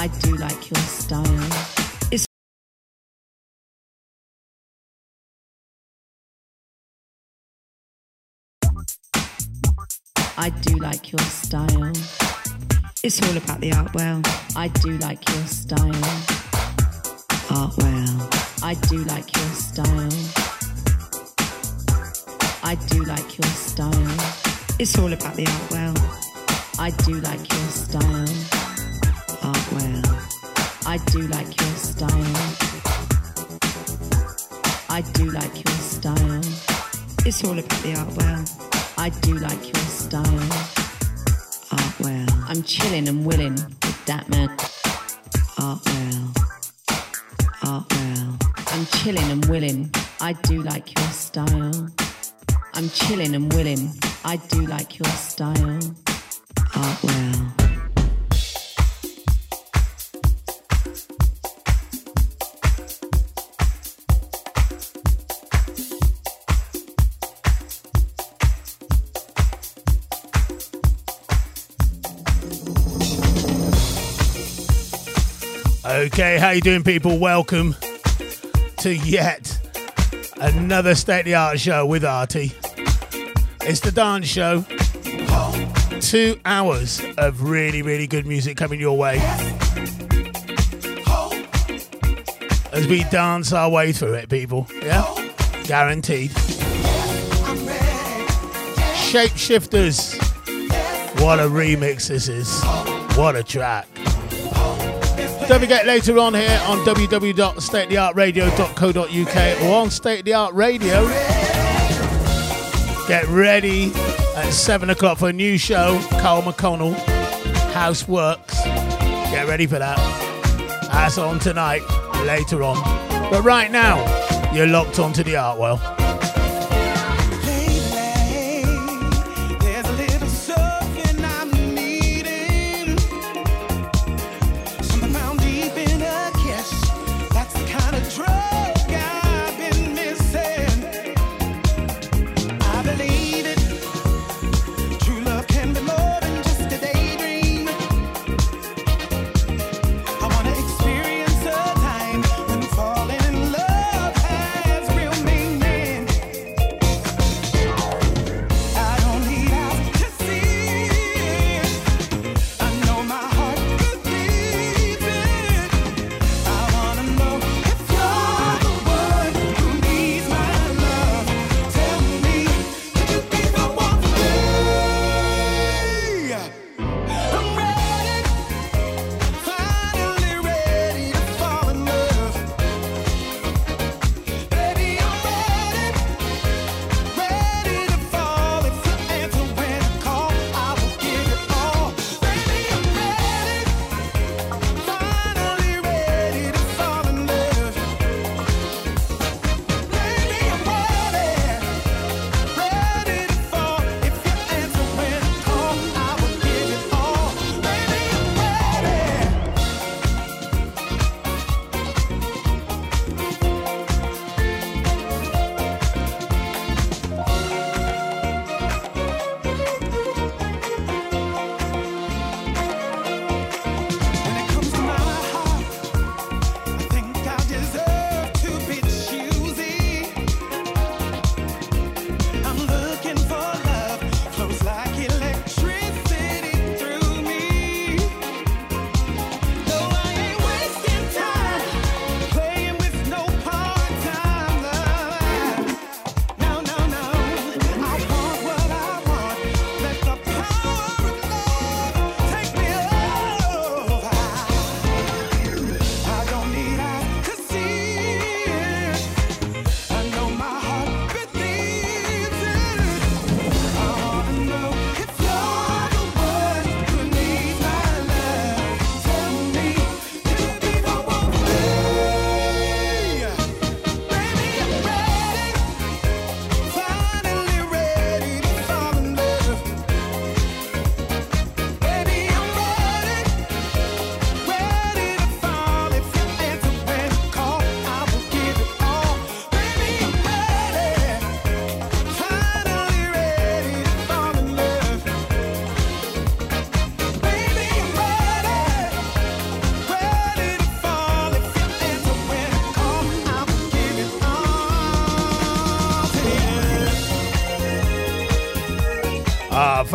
I do like your style. It's I do like your style. It's all about the art well. I do like your style. Art well. I do like your style. I do like your style. It's all about the art well. I do like your style. Art well. I do like your style. I do like your style. It's all about the art well. I do like your style. Art well. I'm chilling and willing with that man. Art well. Art well. I'm chilling and willing. I do like your style. I'm chilling and willing. I do like your style. Art Okay, how you doing, people? Welcome to yet another state of the art show with Artie. It's the dance show. Two hours of really, really good music coming your way as we dance our way through it, people. Yeah, guaranteed. Shapeshifters. What a remix this is. What a track. Don't forget later on here on www.stateoftheartradio.co.uk or on State of the Art Radio. Get ready at 7 o'clock for a new show, Carl McConnell, House Works. Get ready for that. That's on tonight, later on. But right now, you're locked onto the Art Well.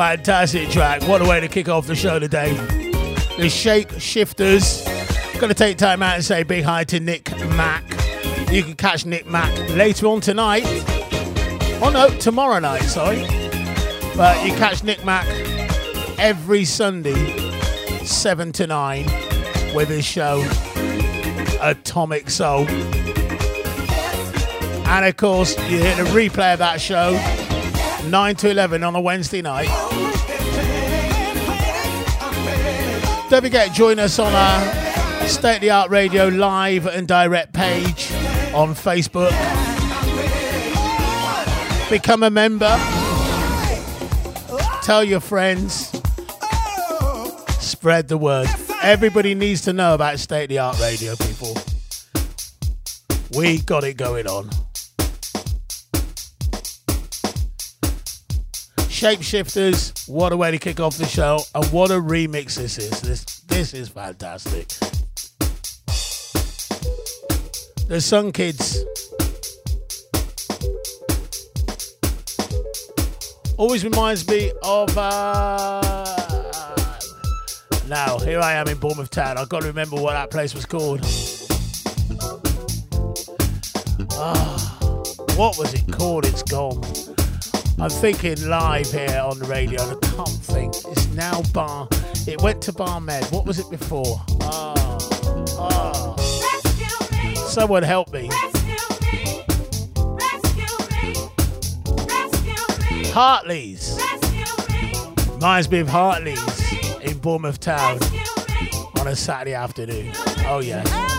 Fantastic track. What a way to kick off the show today. The Shape Shifters. Gonna take time out and say big hi to Nick Mack. You can catch Nick Mack later on tonight. Oh no, tomorrow night, sorry. But you catch Nick Mack every Sunday, 7 to 9, with his show Atomic Soul. And of course, you hear the replay of that show 9 to 11 on a Wednesday night. Don't forget, join us on our State of the Art Radio live and direct page on Facebook. Become a member. Tell your friends. Spread the word. Everybody needs to know about State of the Art Radio, people. We got it going on. Shapeshifters, what a way to kick off the show, and what a remix this is. This this is fantastic. The Sun Kids. Always reminds me of uh now here I am in Bournemouth Town. I've got to remember what that place was called. Ah, what was it called? It's gone. I'm thinking live here on the radio, and I can't think. It's now Bar. It went to Bar Med. What was it before? Ah, ah. Someone help me. Hartley's. Reminds me of Hartley's in Bournemouth Town on a Saturday afternoon. Oh, yeah.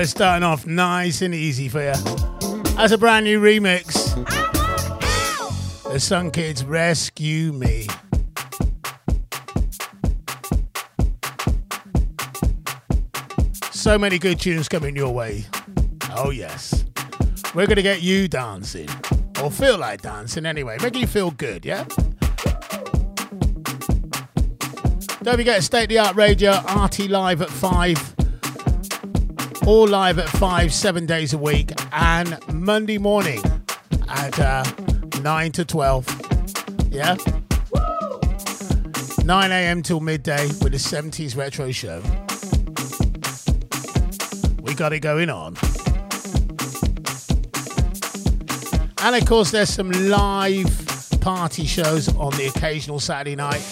We're starting off nice and easy for you. That's a brand new remix. The Sun Kids Rescue Me. So many good tunes coming your way. Oh, yes. We're going to get you dancing. Or feel like dancing anyway. Make you feel good, yeah? Don't forget State of the Art Radio, Artie Live at 5. All live at 5, seven days a week. And Monday morning at uh, 9 to 12. Yeah? 9 a.m. till midday with the 70s retro show. We got it going on. And of course, there's some live party shows on the occasional Saturday night.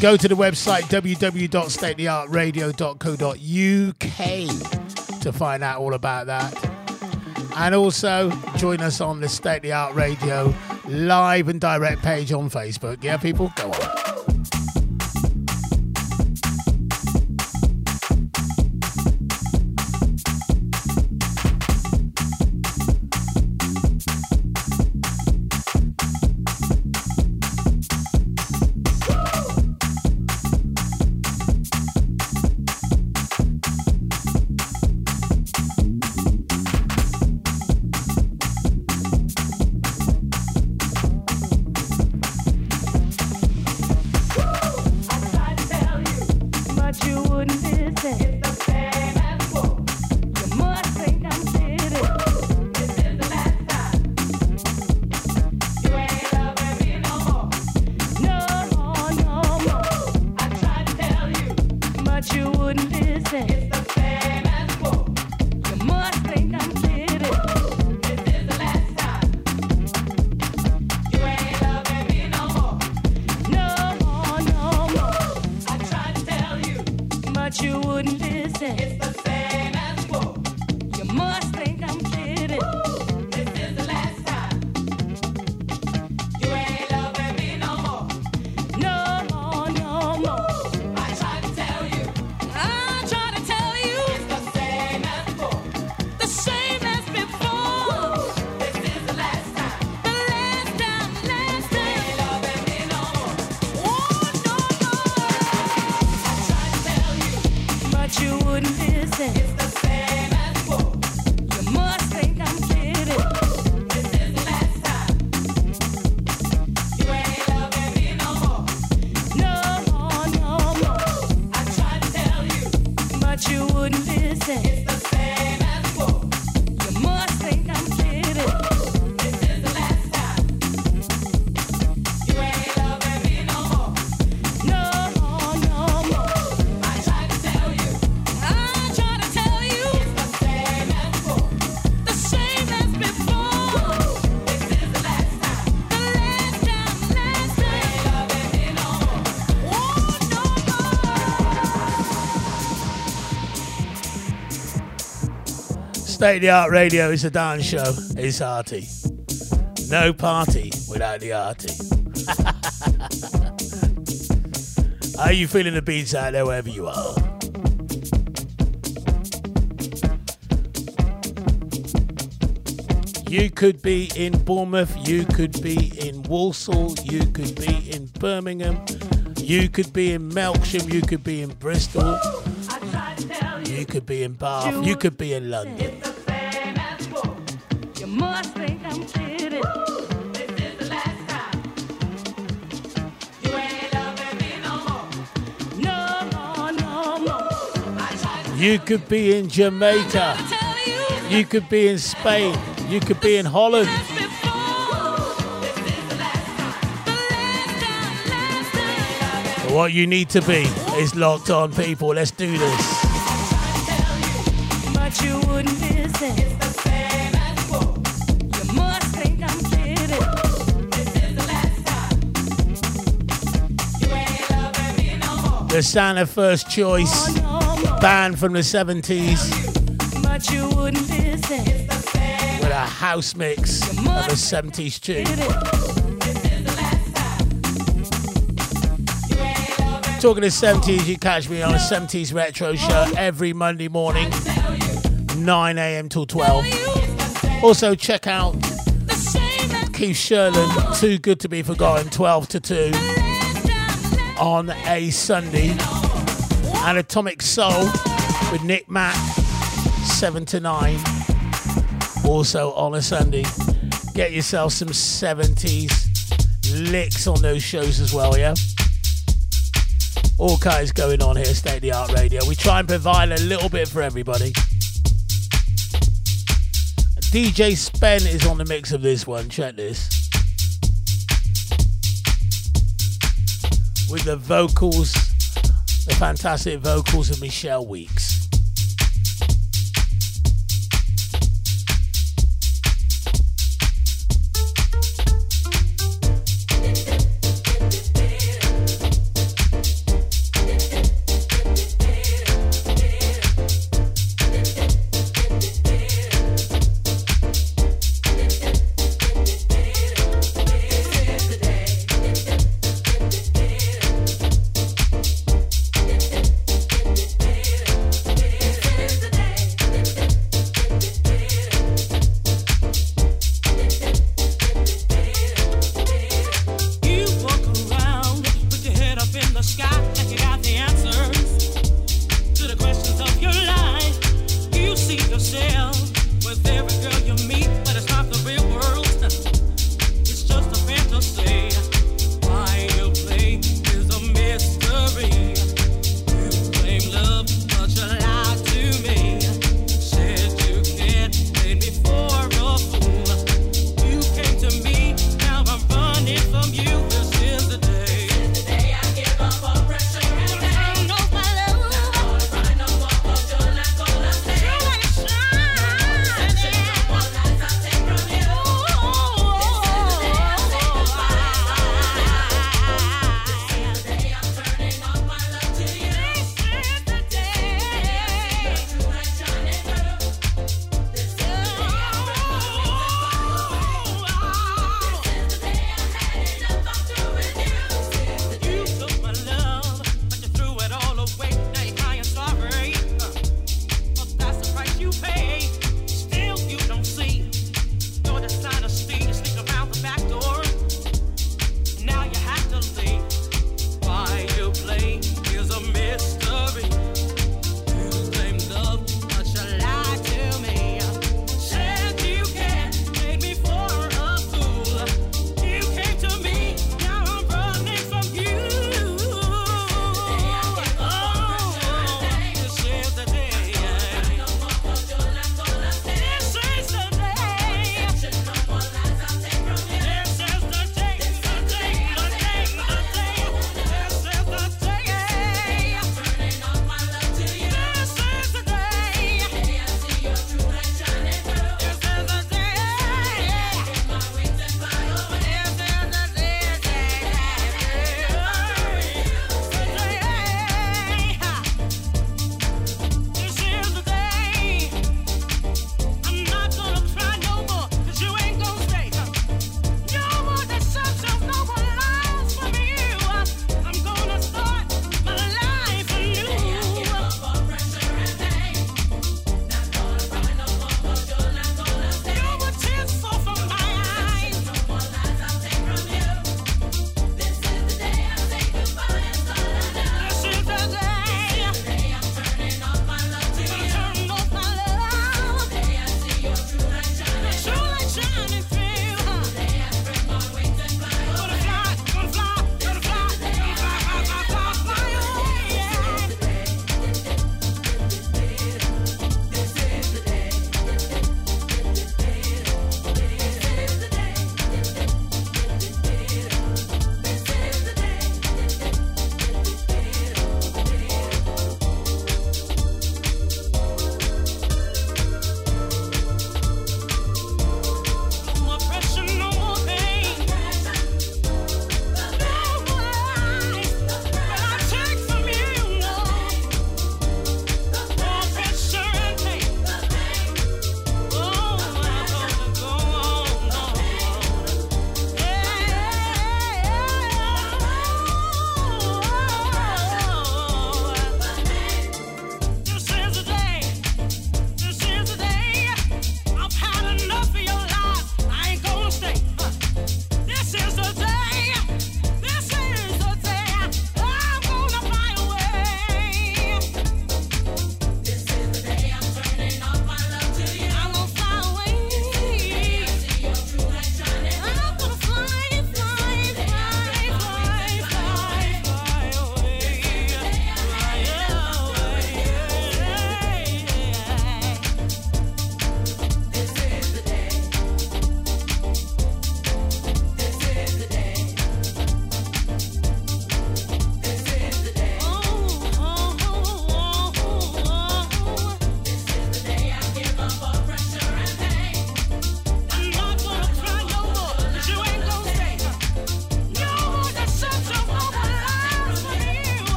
Go to the website www.statetheartradio.co.uk to find out all about that. And also join us on the State of the Art Radio live and direct page on Facebook. Yeah, people? Go on. State of the Art Radio is a dance show. It's arty. No party without the arty. Are you feeling the beats out there wherever you are? You could be in Bournemouth, you could be in Walsall, you could be in Birmingham, you could be in Melksham, you could be in Bristol, I tried to tell you. you could be in Bath, you could be in London. You could be in Jamaica. You could be in Spain. You could be in Holland. But what you need to be is locked on, people. Let's do this. But you wouldn't listen. It's the same as before. You must think I'm kidding. This is the last time. You ain't loving me no more. The Santa First Choice. Band from the 70s But you wouldn't listen. It's the same with a house mix of a 70s tune. Talking to 70s, you catch me on a 70s retro show every Monday morning, 9 a.m. till 12. Also, check out Keith Sherland, Too Good to Be Forgotten, 12 to 2 on a Sunday. And Atomic Soul with Nick Mack, 7 to 9, also on a Sunday. Get yourself some 70s licks on those shows as well, yeah? All kinds going on here, State of the Art Radio. We try and provide a little bit for everybody. DJ Spen is on the mix of this one. Check this. With the vocals, the fantastic vocals of Michelle Weeks.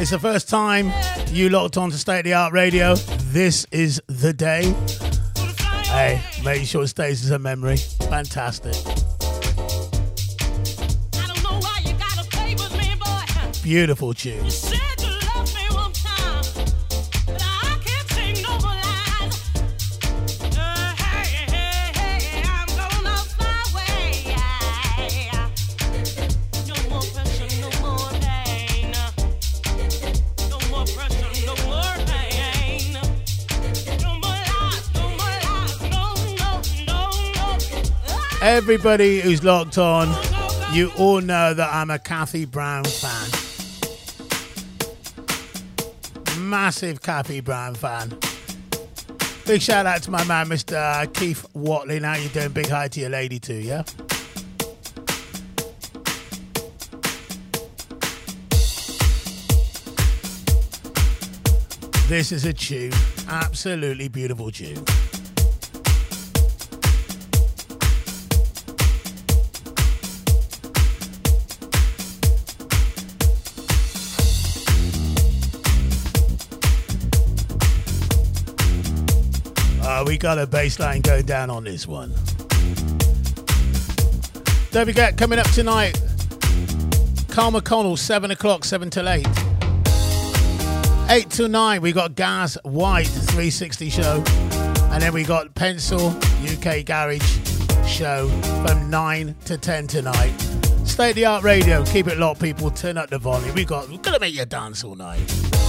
It's the first time you locked on to State of the Art Radio. This is the day. Hey, make sure it stays as a memory. Fantastic. Beautiful tune. Everybody who's locked on, you all know that I'm a Kathy Brown fan. Massive Kathy Brown fan. Big shout out to my man, Mr. Keith Watley. Now you're doing big hi to your lady too, yeah? This is a tune, absolutely beautiful tune. got a bassline go going down on this one. Don't forget, coming up tonight, Carl McConnell, 7 o'clock, 7 till 8. 8 till 9, we got Gaz White, 360 show. And then we got Pencil, UK Garage show from 9 to 10 tonight. State of the art radio, keep it locked, people. Turn up the volume. We got, we're gonna make you dance all night.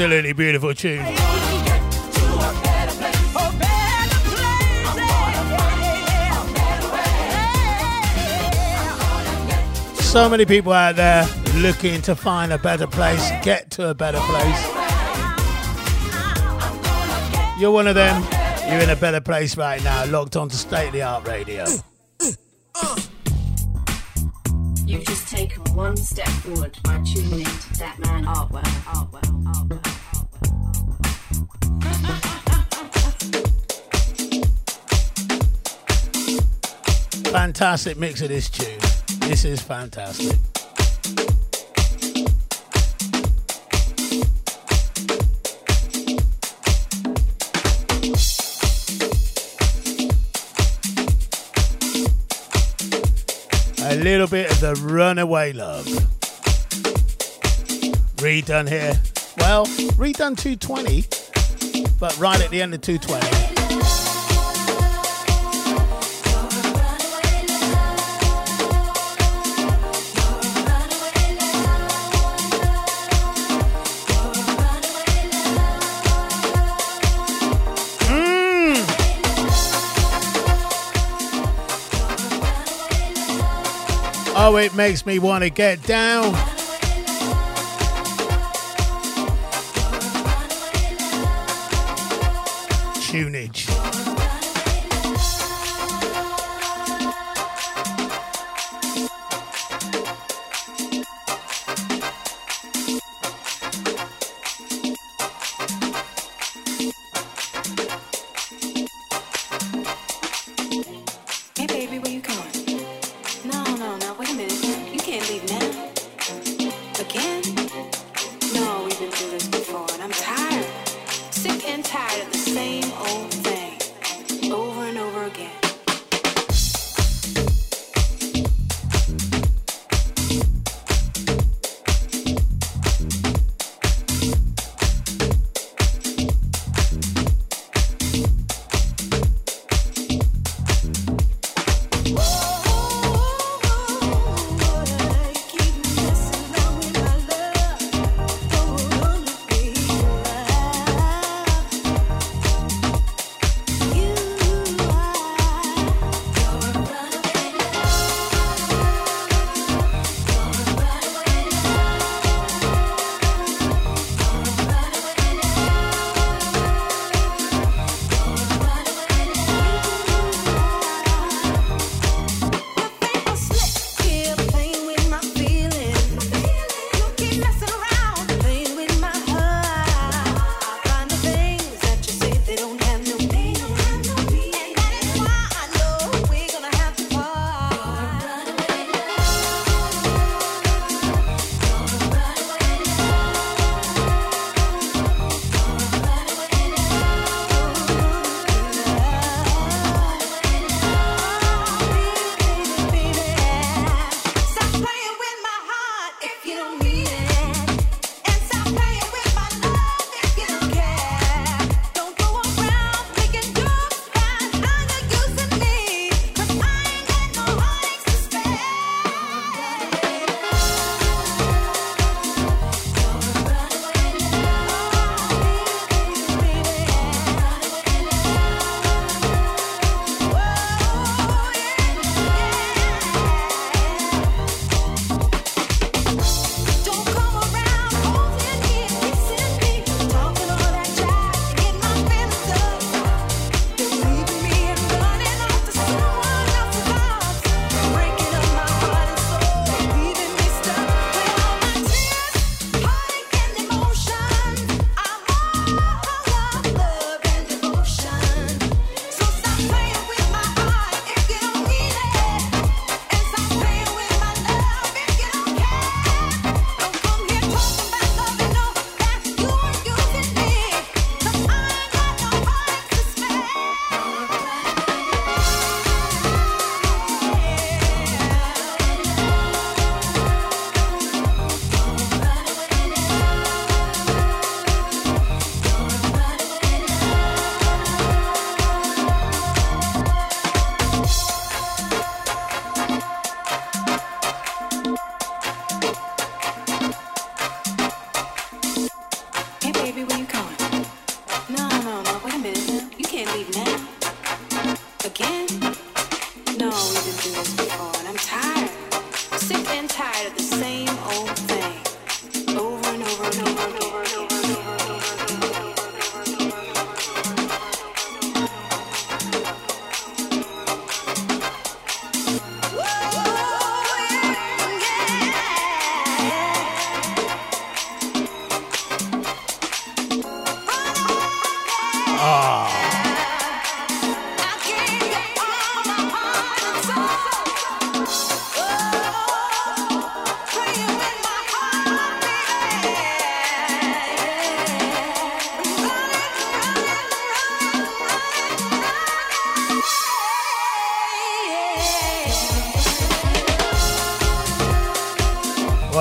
Absolutely beautiful tune. So many people out there looking to find a better place, get to a better place. You're one of them. You're in a better place right now, locked onto state of the art radio. Fantastic mix of this tune. This is fantastic. A little bit of the runaway love. Redone here. Well, redone 220, but right at the end of 220. Oh, it makes me want to get down.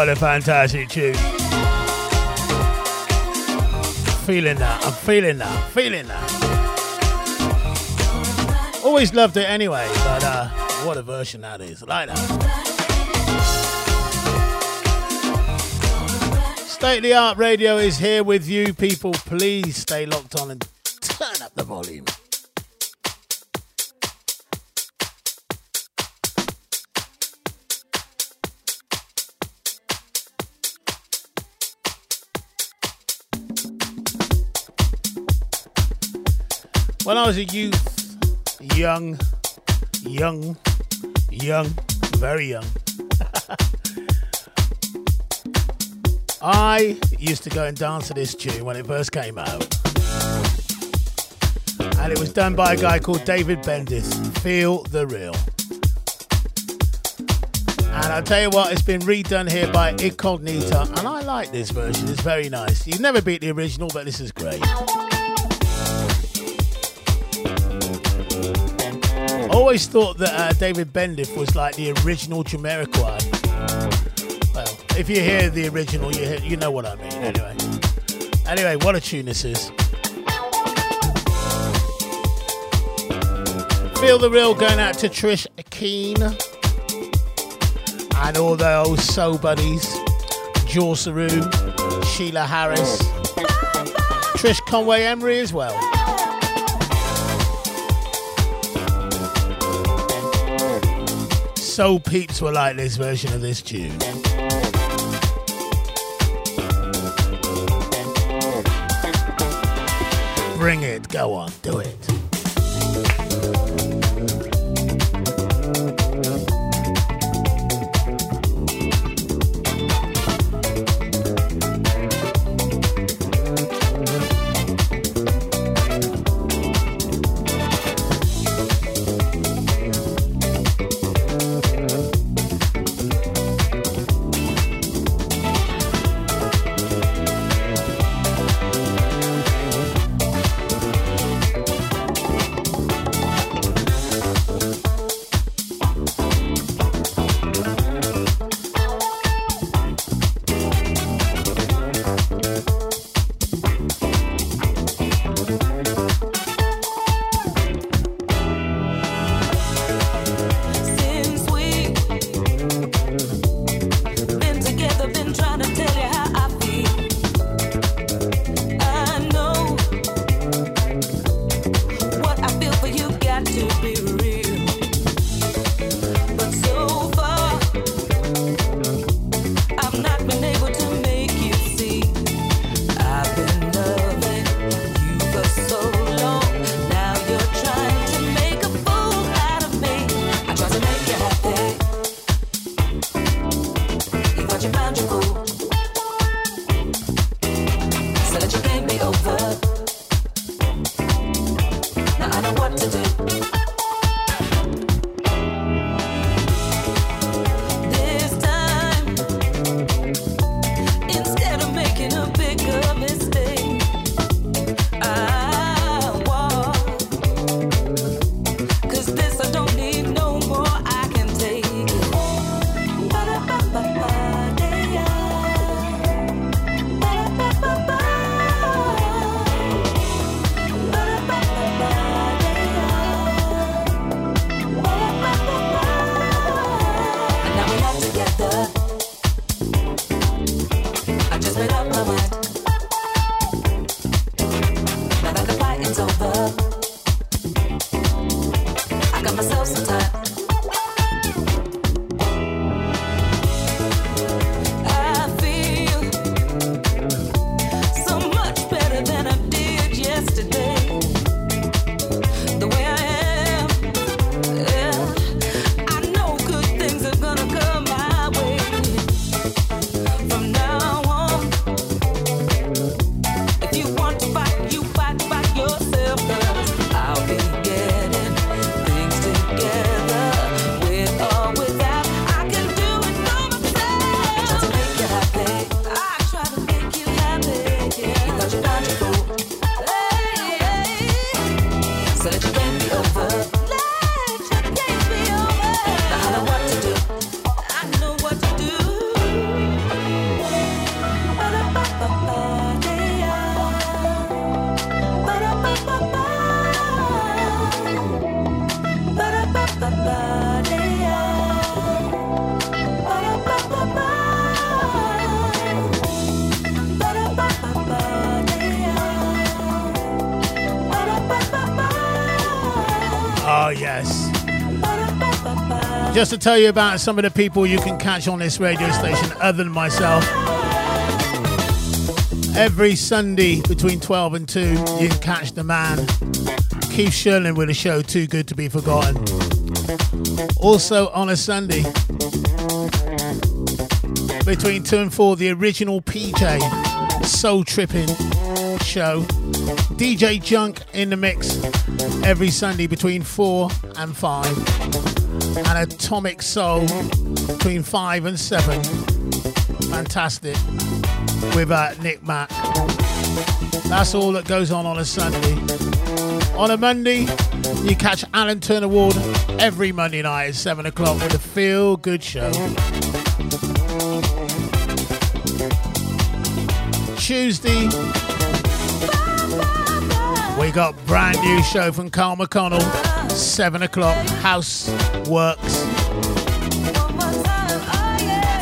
What a fantastic tune. Feeling that. I'm feeling that. Feeling that. Always loved it anyway, but uh, what a version that is. Like that. State the Art Radio is here with you, people. Please stay locked on and turn up the volume. When I was a youth, young, young, young, very young, I used to go and dance to this tune when it first came out. And it was done by a guy called David Bendeth. Feel the real. And I'll tell you what, it's been redone here by Incognito, and I like this version. It's very nice. You never beat the original, but this is great. Always thought that uh, David Bendeth was like the original Jamiroquai. Well, if you hear the original, you hear, you know what I mean. Anyway, anyway, what a tune this is. Feel the real going out to Trish Keane and all those soul buddies, Jaw Saru, Sheila Harris, Trish Conway Emery as well. Soul peeps were like this version of this tune. Bring it, go on, do it. Just to tell you about some of the people you can catch on this radio station other than myself. Every Sunday between 12 and 2, you can catch the man, Keith Sherlin, with a show Too Good to Be Forgotten. Also on a Sunday, between 2 and 4, the original PJ Soul Tripping show. DJ Junk in the mix every Sunday between 4 and 5. And Atomic Soul between 5 and 7. Fantastic. With uh, Nick Mack. That's all that goes on on a Sunday. On a Monday, you catch Alan Turner Ward every Monday night at 7 o'clock with a feel good show. Tuesday, we got brand new show from Carl McConnell, 7 o'clock, House Works.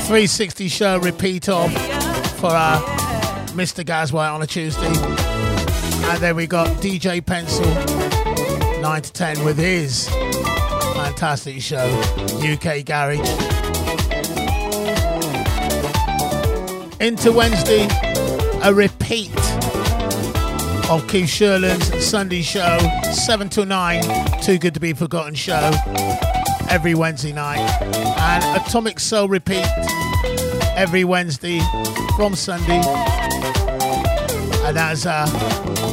360 show repeat of for our Mr. Gaswhite on a Tuesday. And then we got DJ Pencil, 9 to 10 with his fantastic show, UK Garage. Into Wednesday, a repeat of Keith Sherlin's Sunday show, 7 to 9, Too Good to Be Forgotten show, every Wednesday night. And Atomic Soul repeat every Wednesday from Sunday. And that's uh,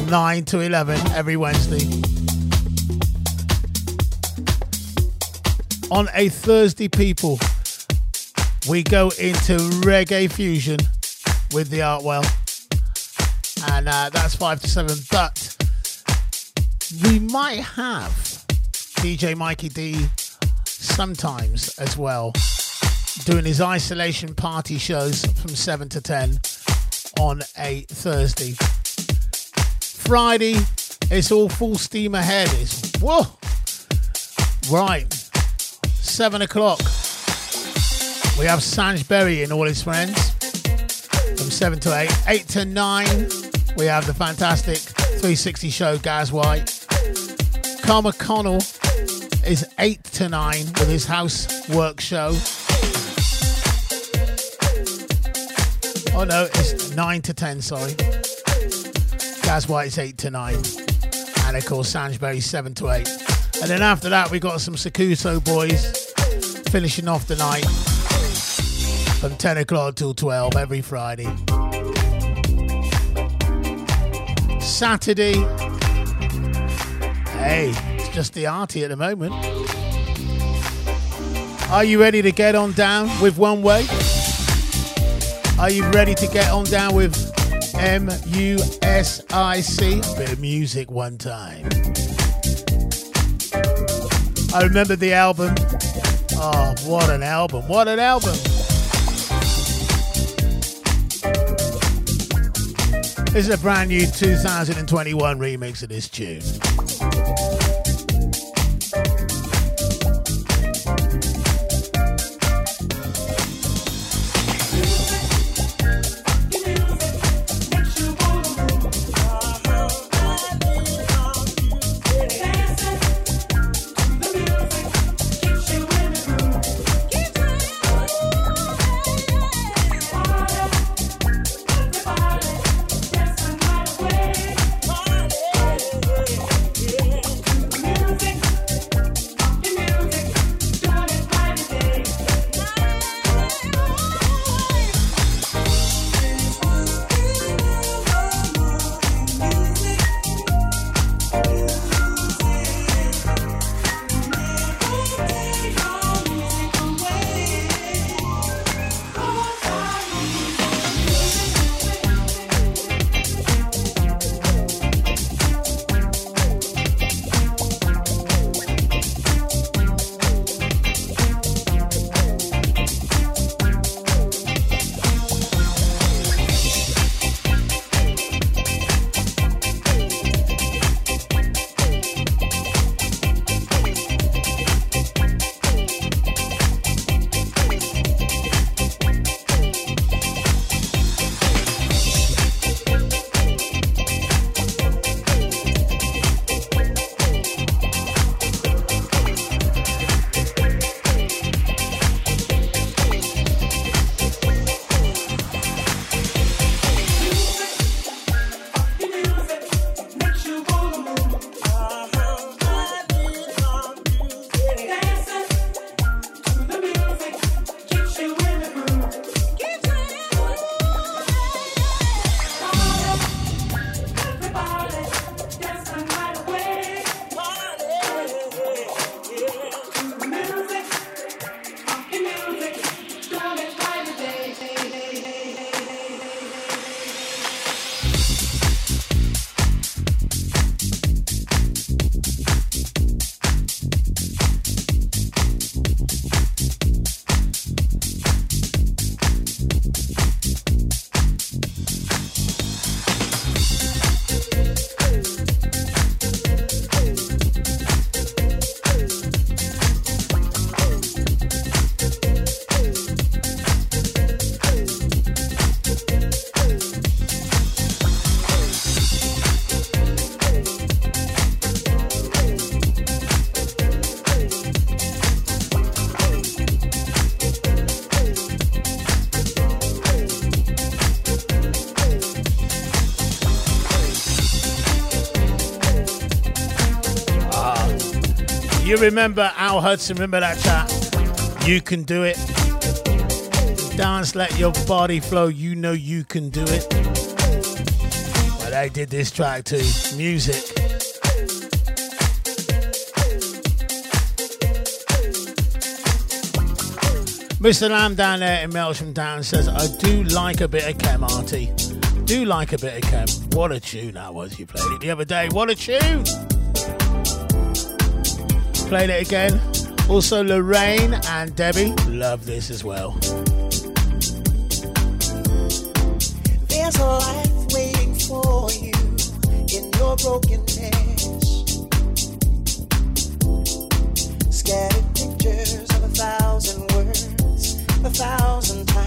9 to 11 every Wednesday. On a Thursday, people, we go into reggae fusion with the Artwell and uh, that's five to seven. But we might have DJ Mikey D sometimes as well, doing his isolation party shows from seven to ten on a Thursday. Friday, it's all full steam ahead. It's whoa, right, seven o'clock. We have Sanj Berry and all his friends from 7 to 8. 8 to 9, we have the fantastic 360 show Gaz White. Carl McConnell is 8 to 9 with his house work show. Oh no, it's 9 to 10, sorry. Gaz White is 8 to 9. And of course, Sanjberry 7 to 8. And then after that, we got some Sakuso boys finishing off the night from 10 o'clock till 12 every Friday. Saturday, hey, it's just the Artie at the moment. Are you ready to get on down with One Way? Are you ready to get on down with M U S I C? Bit of music one time. I remember the album. Oh, what an album! What an album! This is a brand new 2021 remix of this tune. You remember Al Hudson? Remember that chat? You can do it. Dance, let your body flow. You know you can do it. But they did this track too. Music. Mr. Lamb down there in Melsham Down says, I do like a bit of Chem, Artie. Do like a bit of Chem. What a tune that was. You played it the other day. What a tune! Played it again. Also, Lorraine and Debbie love this as well. There's a life waiting for you in your. Scattered pictures of a thousand words, a thousand times.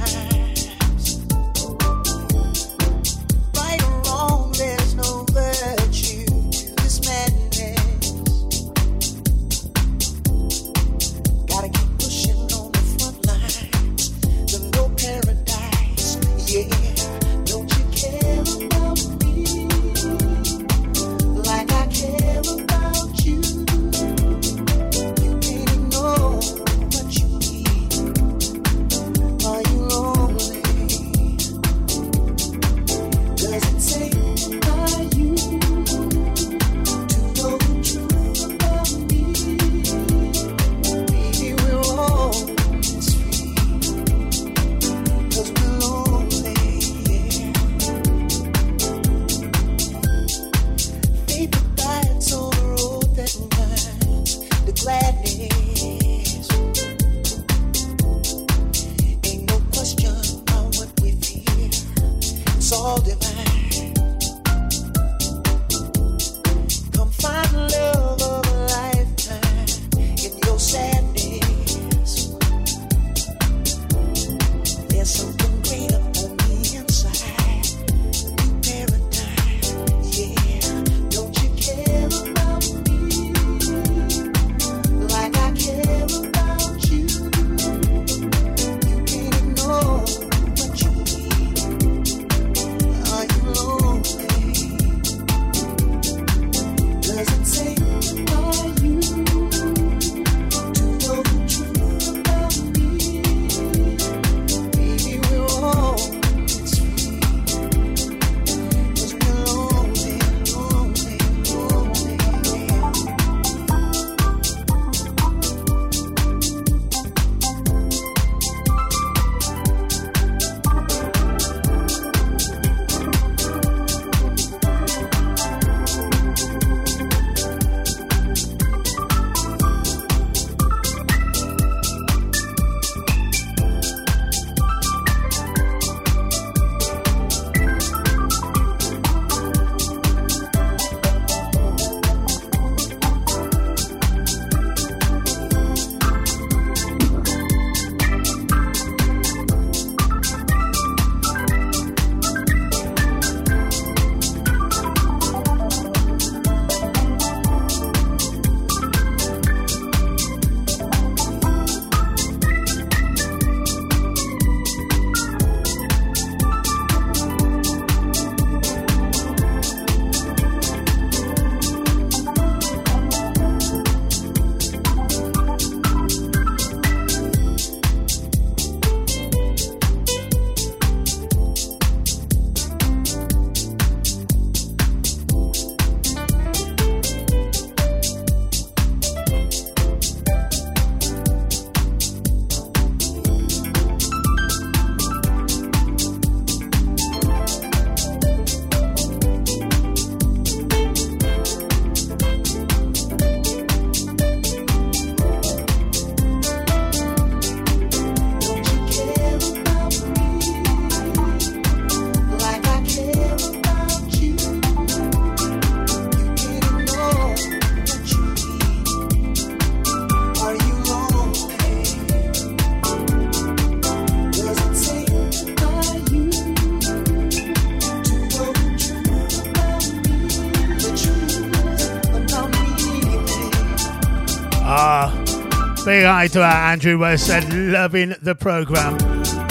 hi to our Andrew West said, loving the program.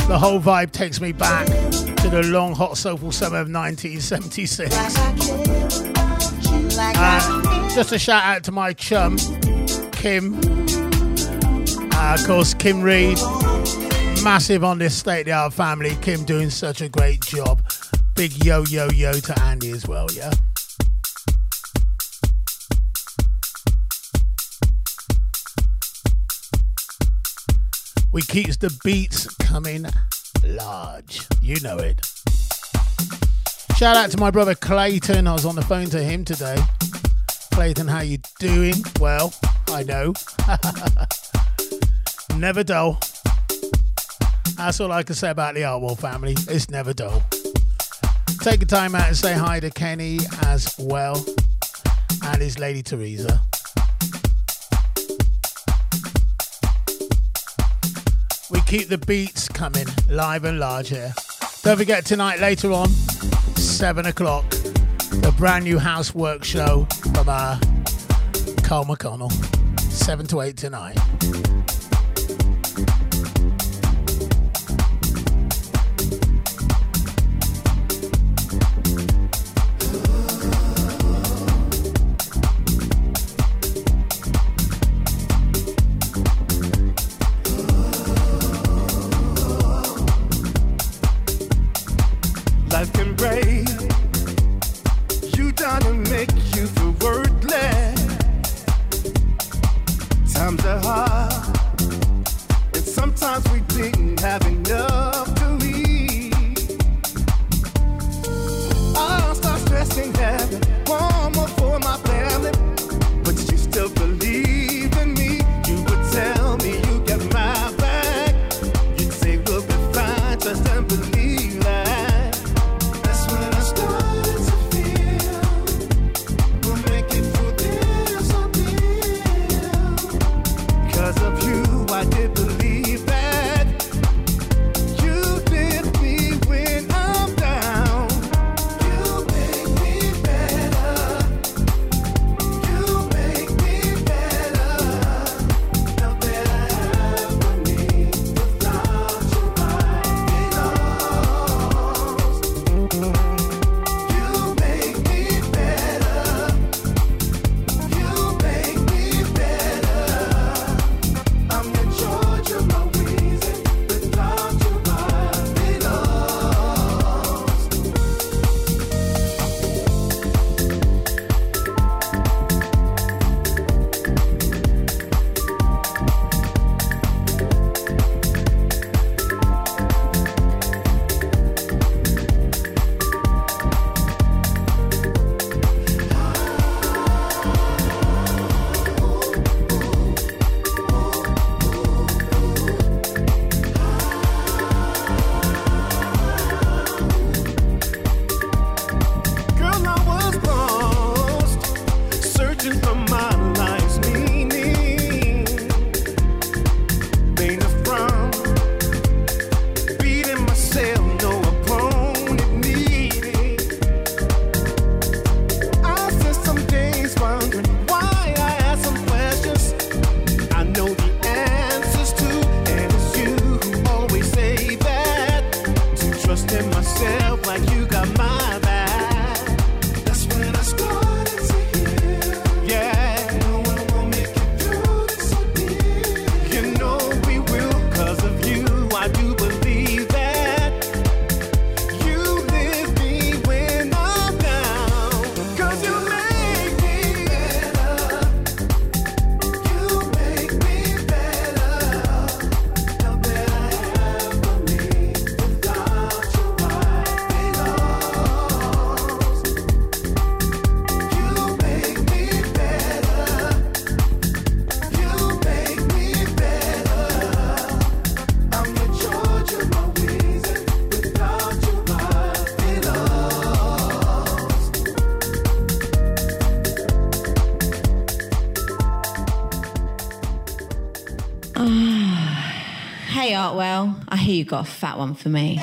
The whole vibe takes me back to the long, hot, soulful summer of 1976. Just a shout out to my chum, Kim. Uh, of course, Kim Reed, massive on this state of the art family. Kim doing such a great job. Big yo yo yo to Andy as well, yeah? We keeps the beats coming large. You know it. Shout out to my brother Clayton. I was on the phone to him today. Clayton, how you doing? Well, I know. never dull. That's all I can say about the Artwell family. It's never dull. Take the time out and say hi to Kenny as well and his lady Teresa. keep the beats coming live and large here. Don't forget tonight, later on, 7 o'clock, the brand new house work show from uh, Carl McConnell. 7 to 8 tonight. you've got a fat one for me.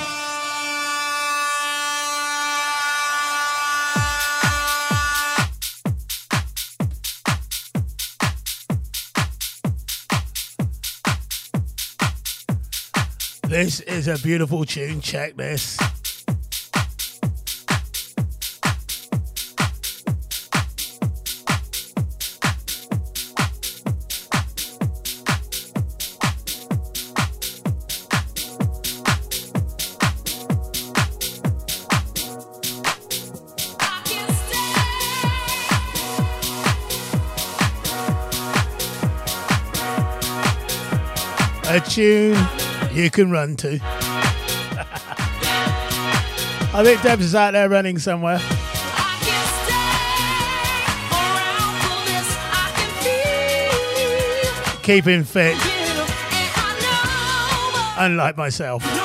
This is a beautiful tune. Check this. you can run to. I think Debs is out there running somewhere. Keeping fit. Unlike myself.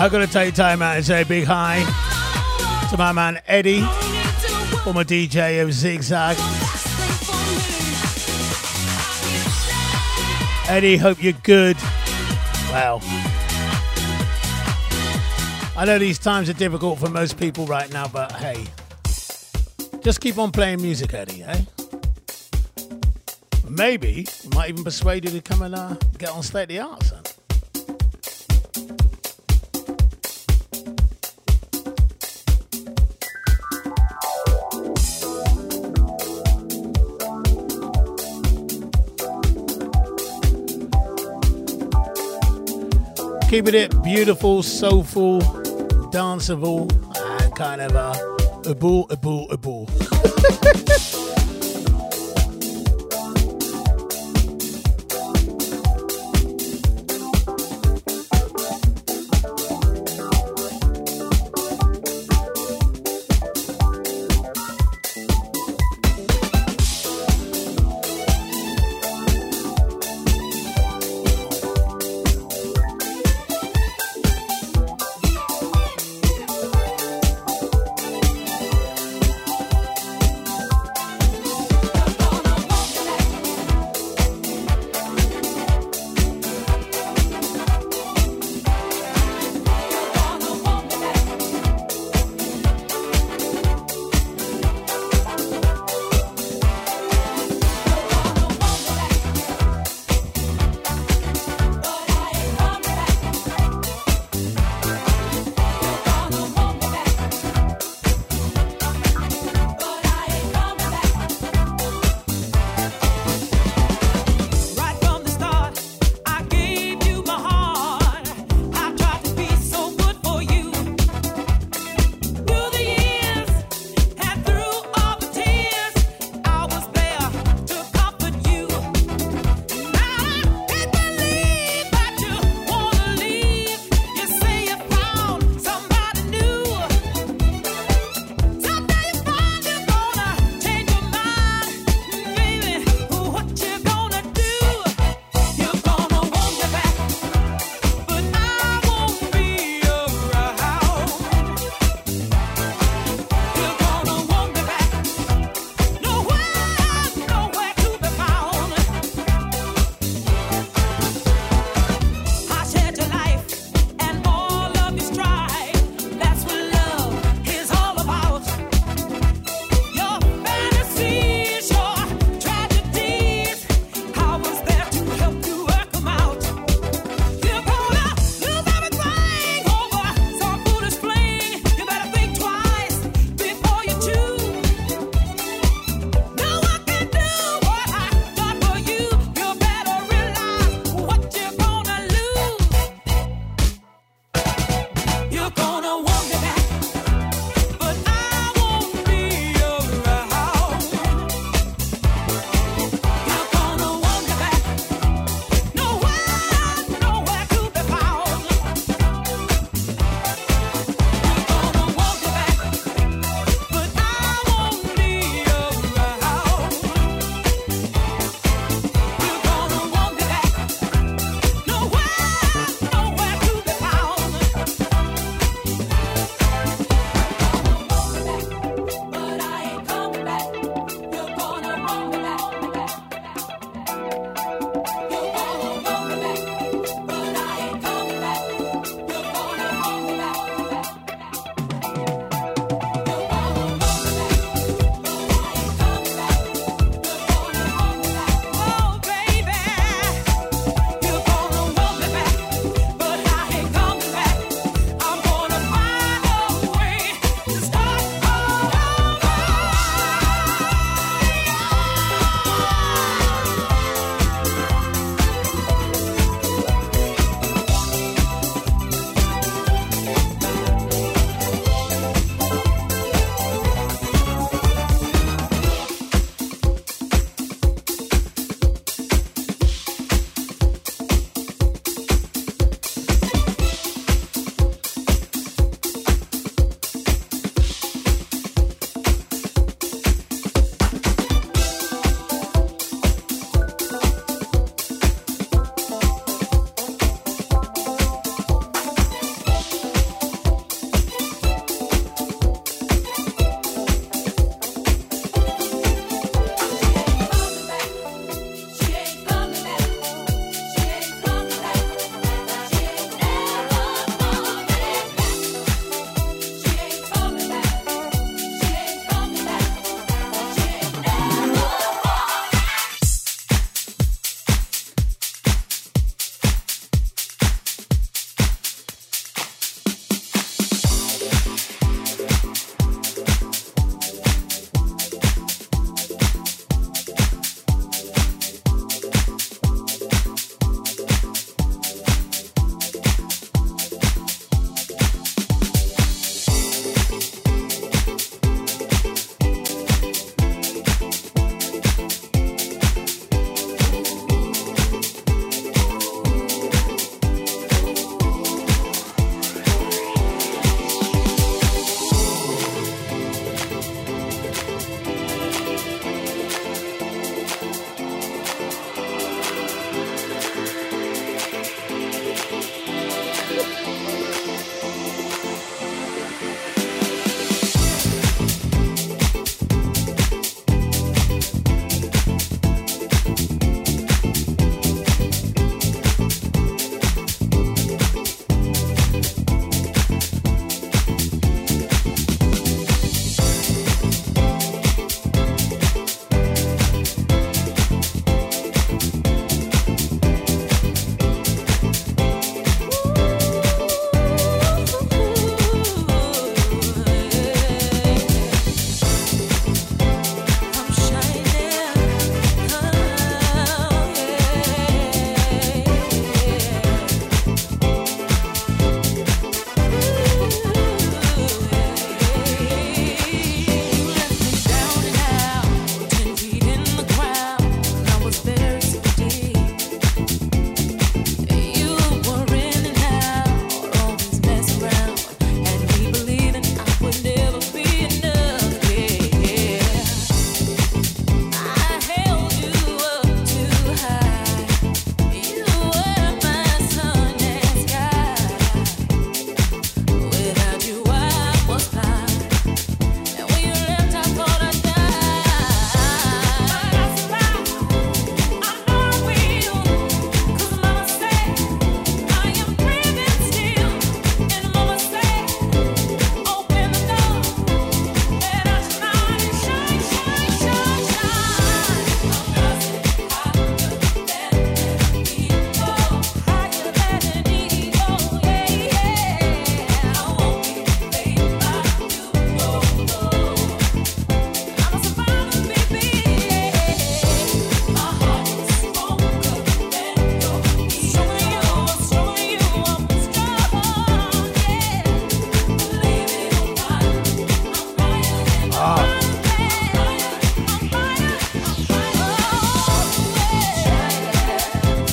I've got to take time out and say a big hi to my man Eddie, former DJ of Zigzag. Eddie, hope you're good. Wow. I know these times are difficult for most people right now, but hey, just keep on playing music, Eddie, eh? Maybe we might even persuade you to come and uh, get on State of the Arts. Keeping it beautiful, soulful, danceable, and kind of uh, a uh, boo, a boo, a boo.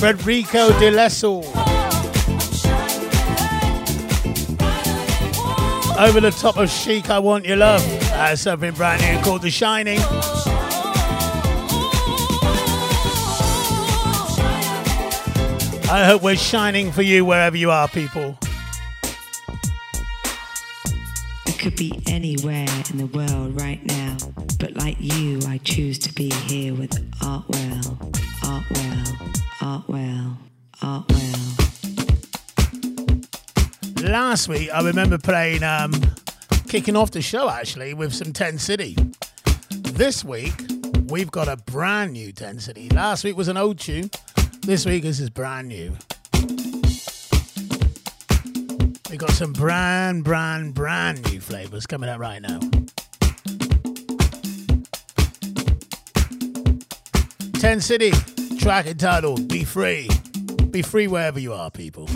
Frederico De Lesso. Over the top of Chic, I Want Your Love. That's something brand new called The Shining. I hope we're shining for you wherever you are, people. I could be anywhere in the world right now, but like you, I choose to be here with Artwell, Artwell, Artwell, Artwell. Last week, I remember playing, um, kicking off the show actually with some 10 City. This week, we've got a brand new 10 City. Last week was an old tune. This week, this is brand new. We've got some brand, brand, brand new flavors coming out right now. 10 City, track entitled Be Free. Be free wherever you are, people.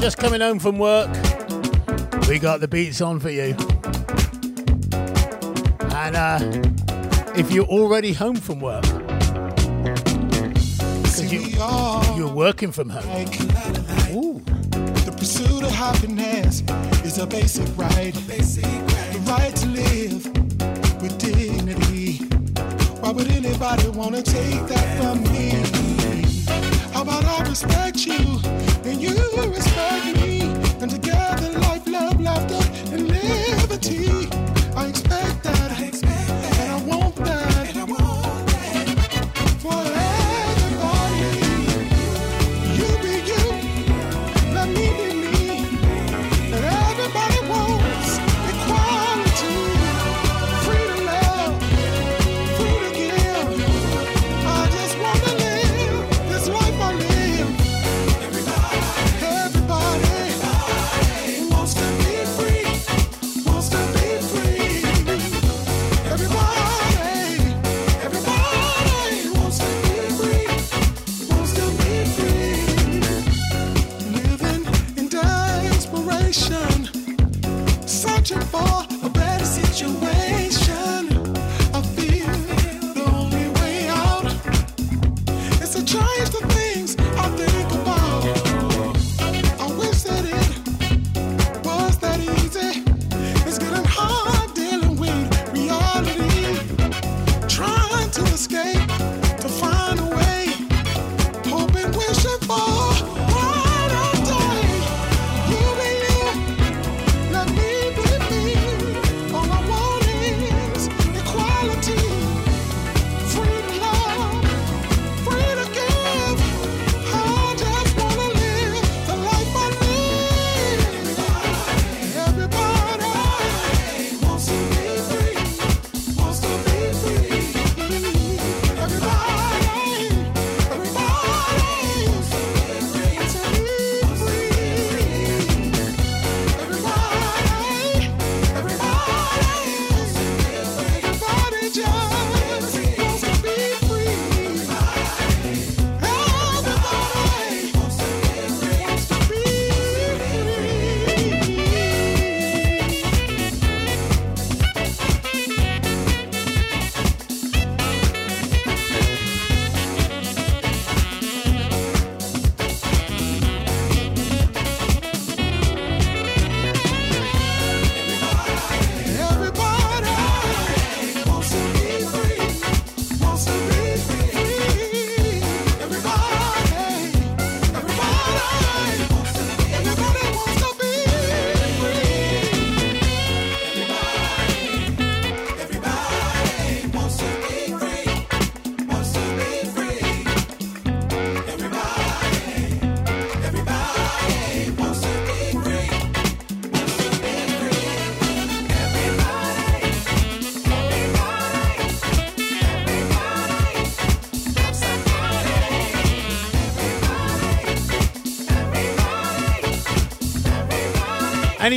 Just coming home from work, we got the beats on for you. And uh, if you're already home from work, because you, you're working from home, Ooh. The pursuit of happiness is a basic right. The right to live with dignity. Why would anybody want to take that from me? How about I respect you and you respect me?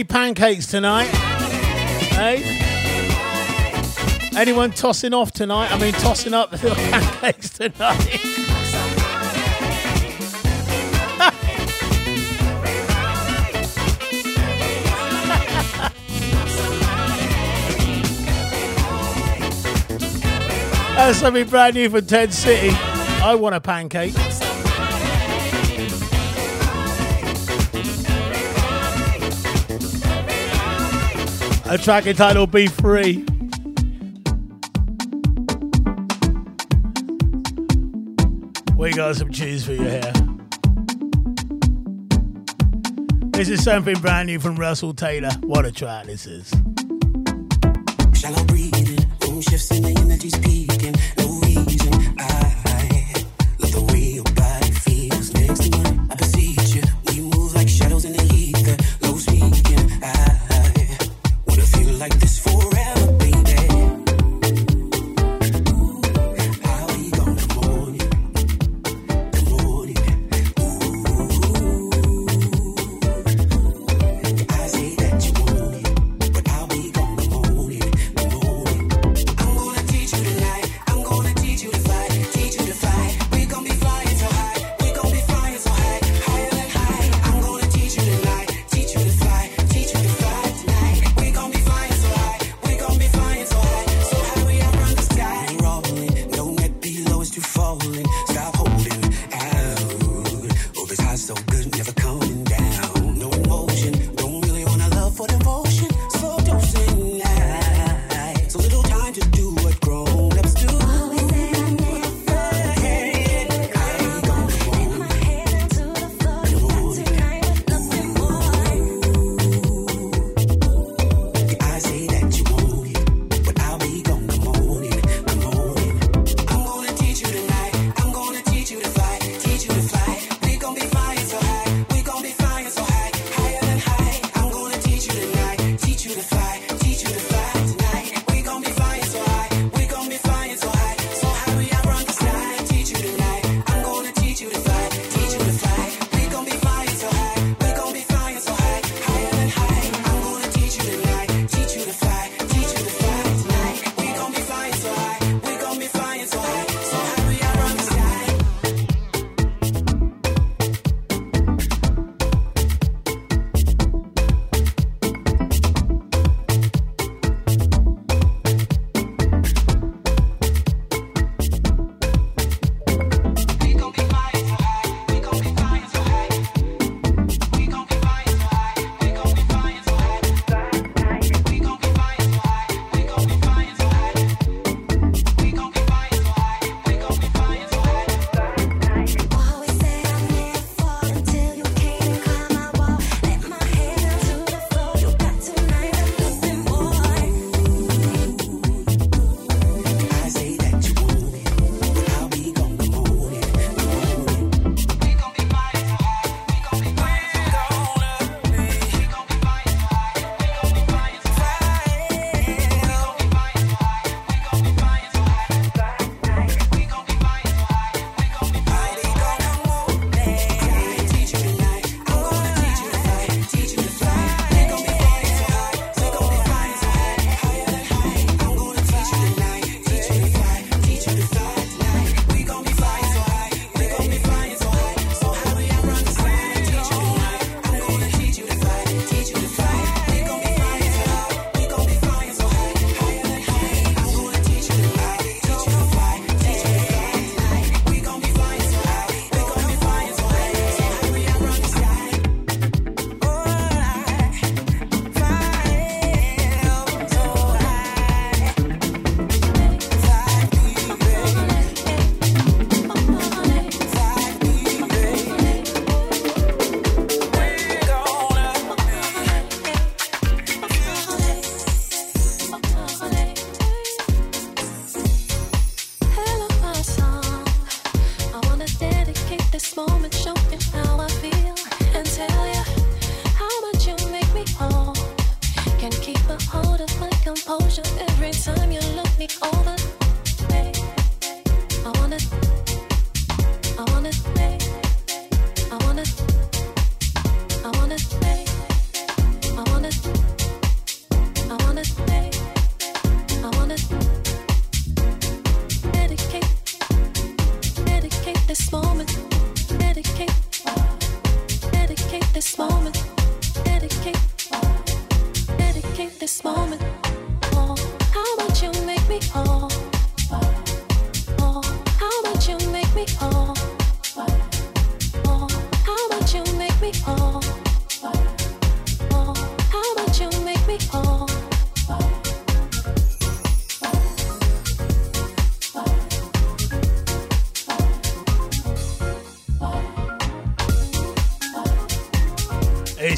Pancakes tonight? Hey? Anyone tossing off tonight? I mean, tossing up the pancakes tonight. That's something brand new from 10 City. I want a pancake. A track entitled Be Free. We got some cheese for your hair. This is something brand new from Russell Taylor. What a track this is. Shallow breathing, room shifts and the energy's peaking.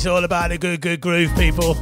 all about a good, good groove, people.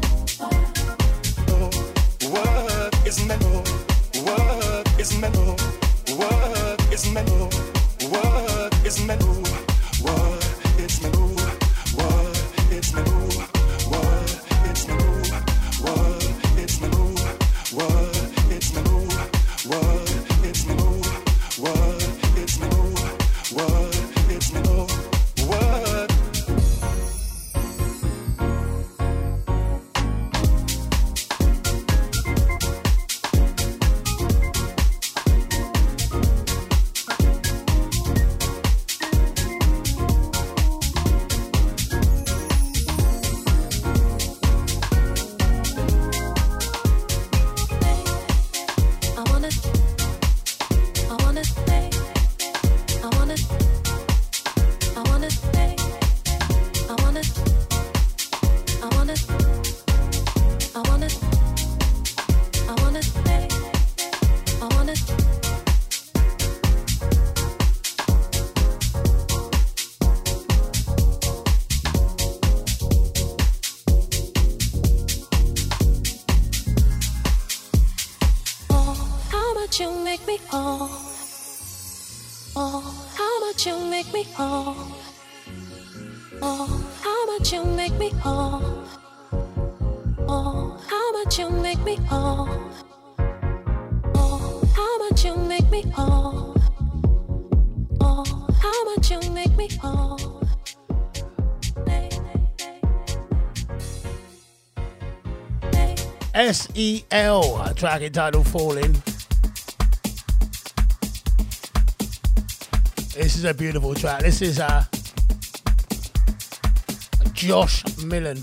FEL, track entitled Falling. This is a beautiful track. This is uh, Josh Milan.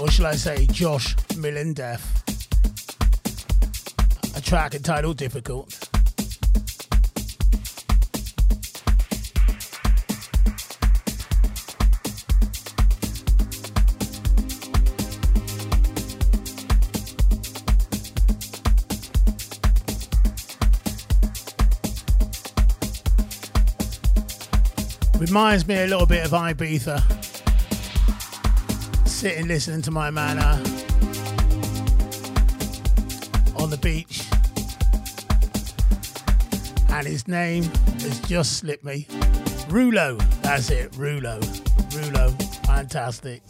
Or shall I say, Josh Milan Deaf. A track entitled Difficult. reminds me a little bit of Ibiza. Sitting listening to my man uh, on the beach. And his name has just slipped me. Rulo. That's it, Rulo. Rulo. Fantastic.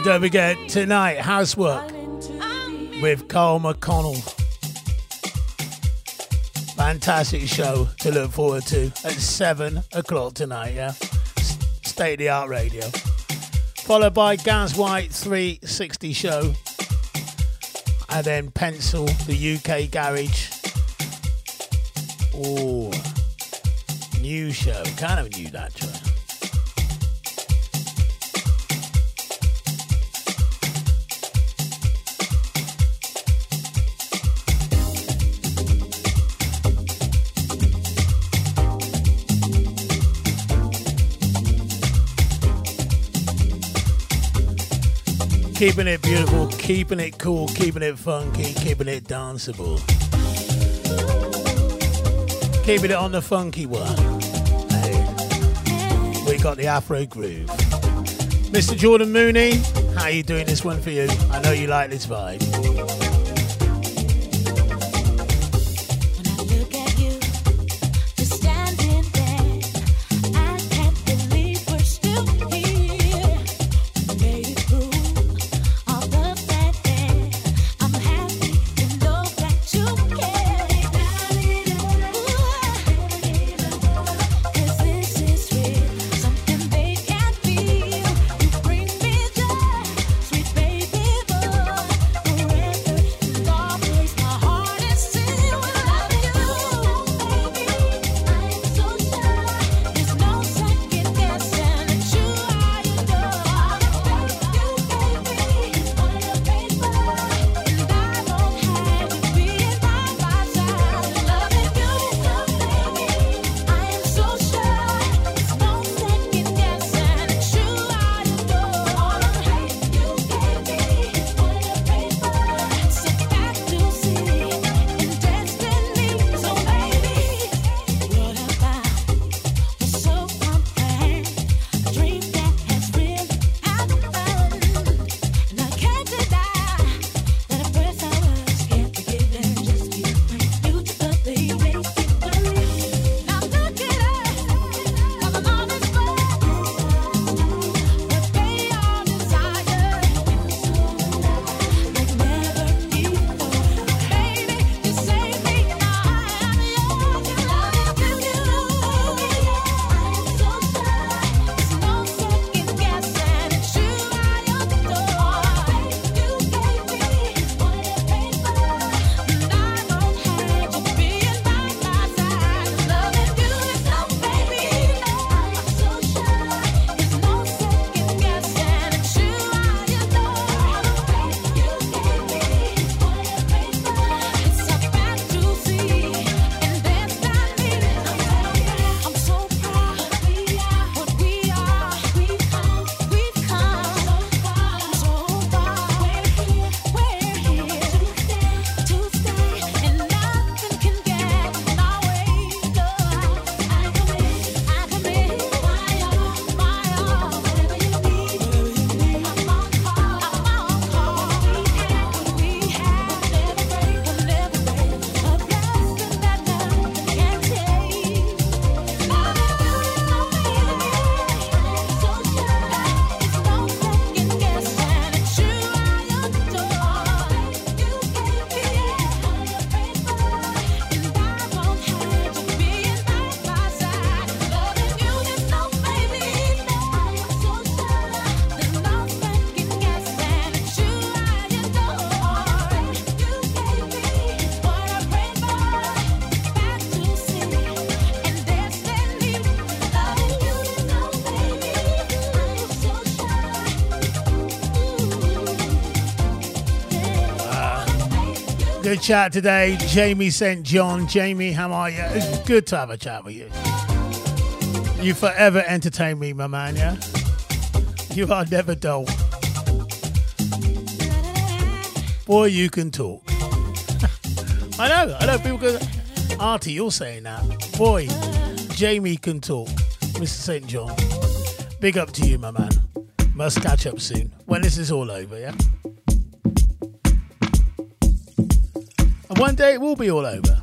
Uh, don't forget tonight, housework with Carl McConnell. Fantastic show to look forward to at 7 o'clock tonight, yeah? State of the art radio. Followed by Gaz White 360 show. And then Pencil, the UK Garage. Oh, new show. Kind of new that Keeping it beautiful, keeping it cool, keeping it funky, keeping it danceable. Keeping it on the funky one. Hey. We got the Afro groove. Mr. Jordan Mooney, how you doing this one for you? I know you like this vibe. Chat today, Jamie St. John. Jamie, how are you? It's good to have a chat with you. You forever entertain me, my man, yeah? You are never dull. Boy, you can talk. I know, I know people go, Artie, you're saying that. Boy, Jamie can talk. Mr. St. John. Big up to you, my man. Must catch up soon. When this is all over, yeah? One day it will be all over.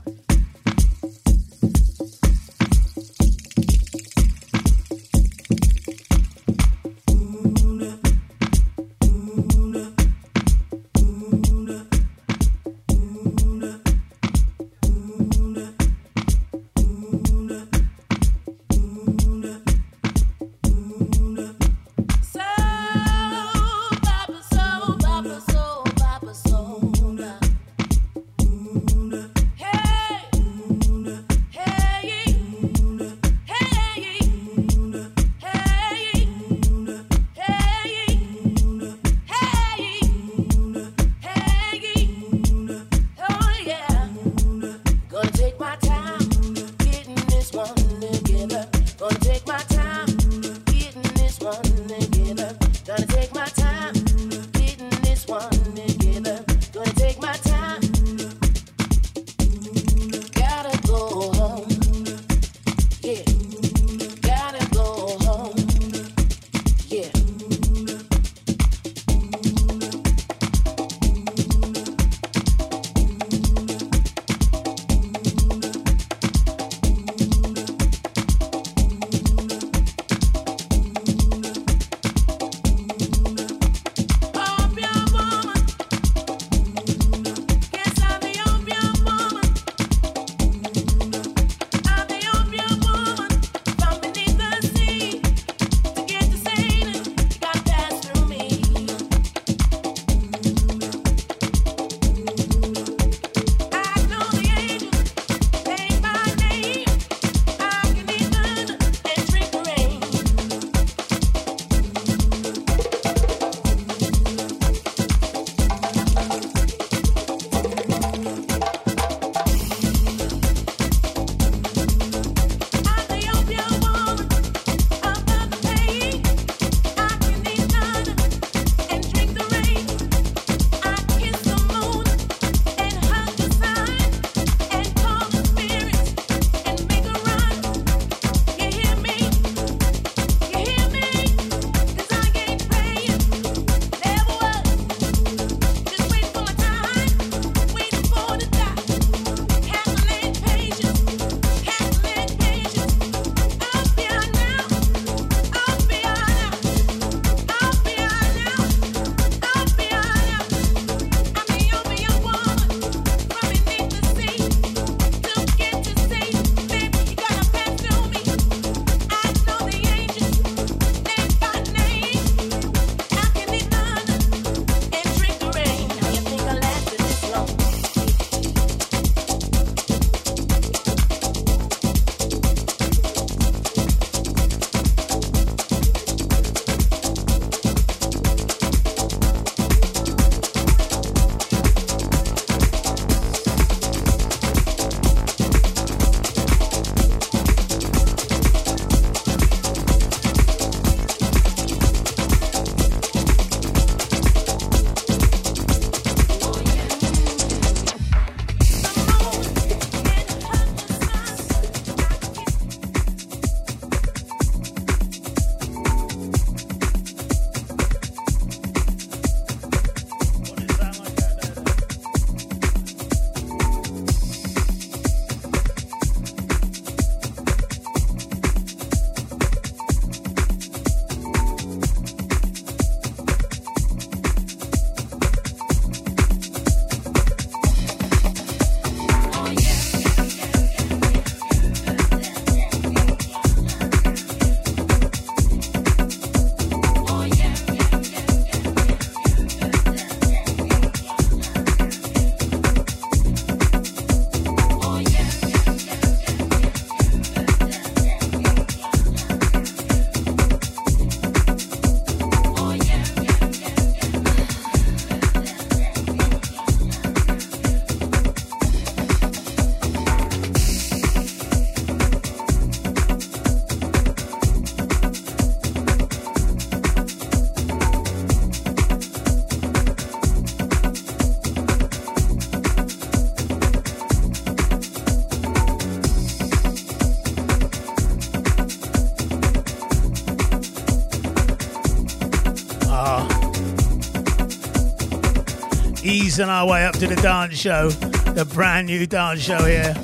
Easing our way up to the dance show, the brand new dance show here,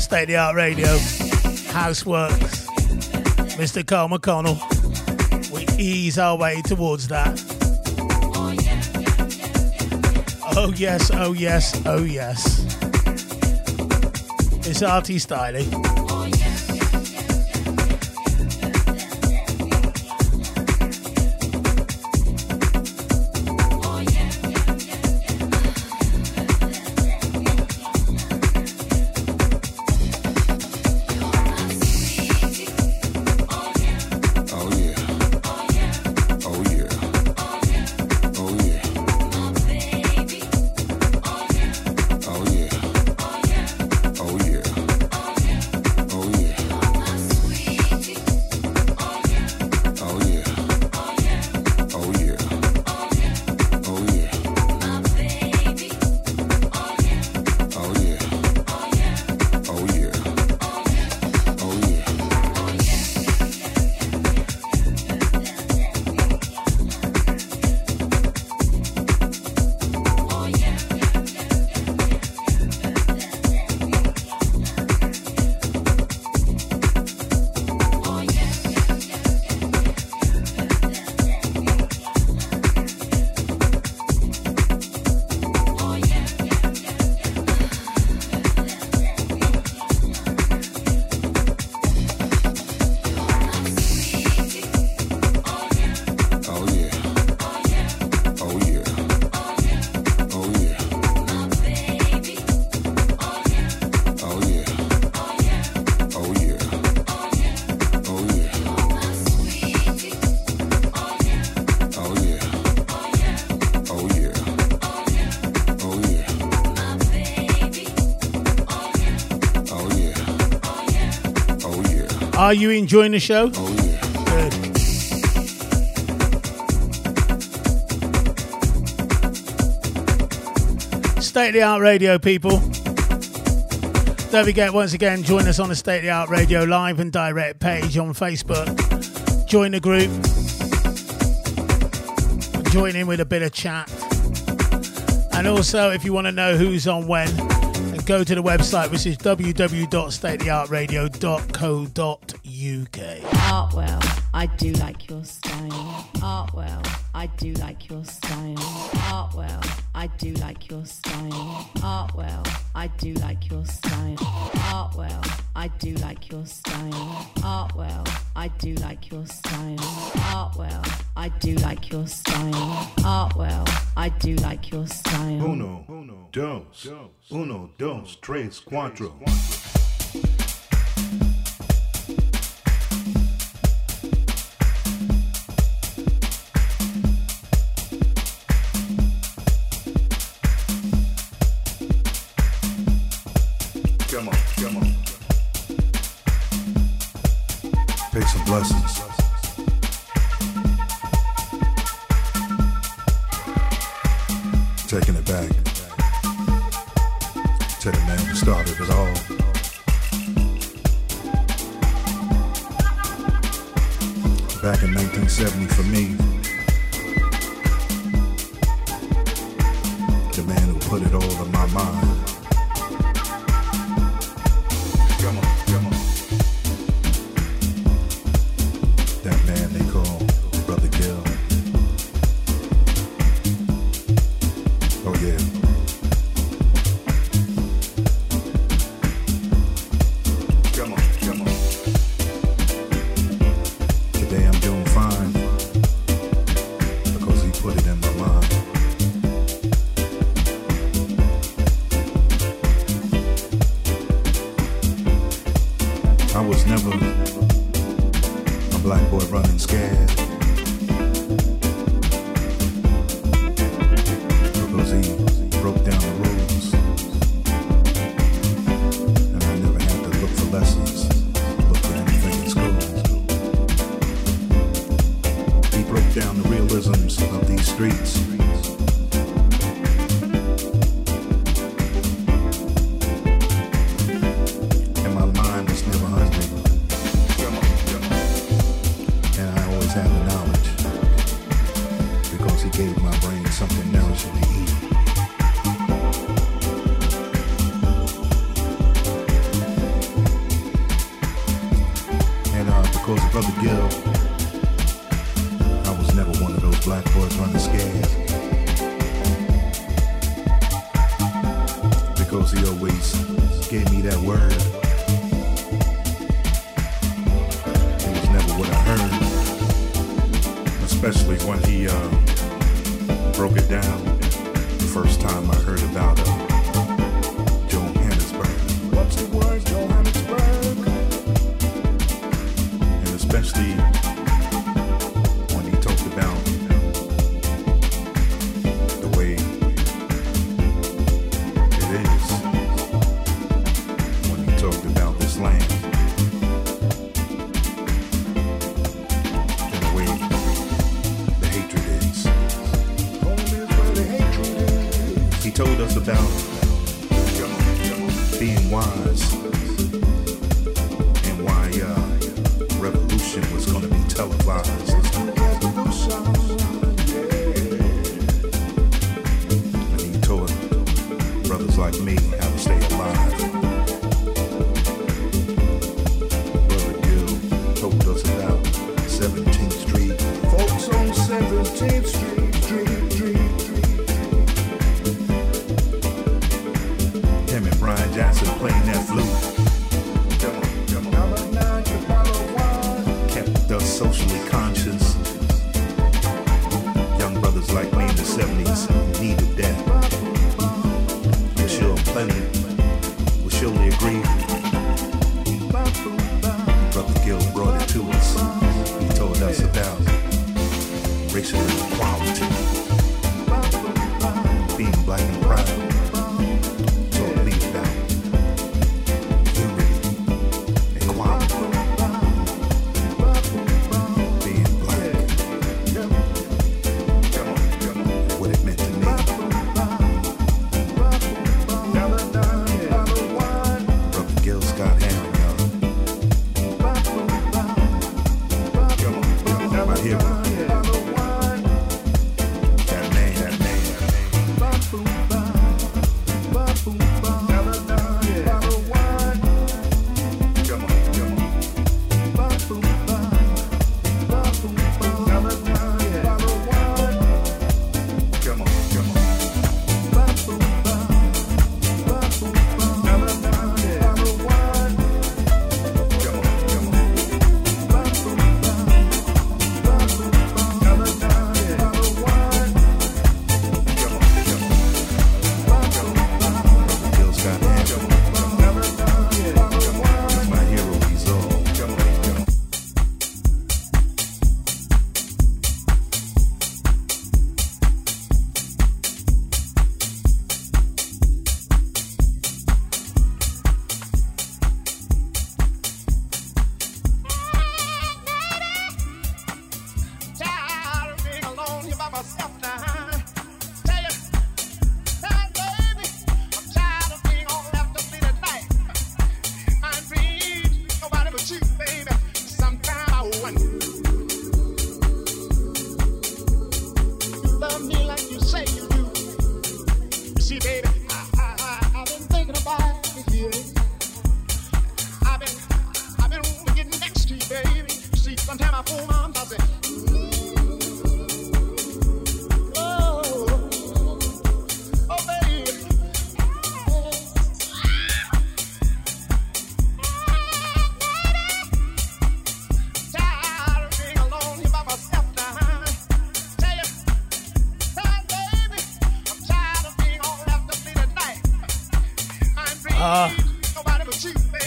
State of the Art Radio, Houseworks, Mr. Carl McConnell. We ease our way towards that. Oh yes, oh yes, oh yes. It's arty styly. Are you enjoying the show? Oh yeah. Good. State of the Art Radio, people. Don't forget, once again, join us on the State of the Art Radio live and direct page on Facebook. Join the group. Join in with a bit of chat. And also, if you want to know who's on when, go to the website, which is www.stateoftheartradio.co.uk. Artwell, I do like your style. Artwell, I do like your style. Artwell, I do like your style. Artwell, I do like your style. Artwell, I do like your style. Artwell, I do like your style. Artwell, I do like your style. Artwell, I do like your style. Uno, dos, uno, dos, tres, cuatro. Blessings. Taking it back to the man who started it all. Back in 1970 for me,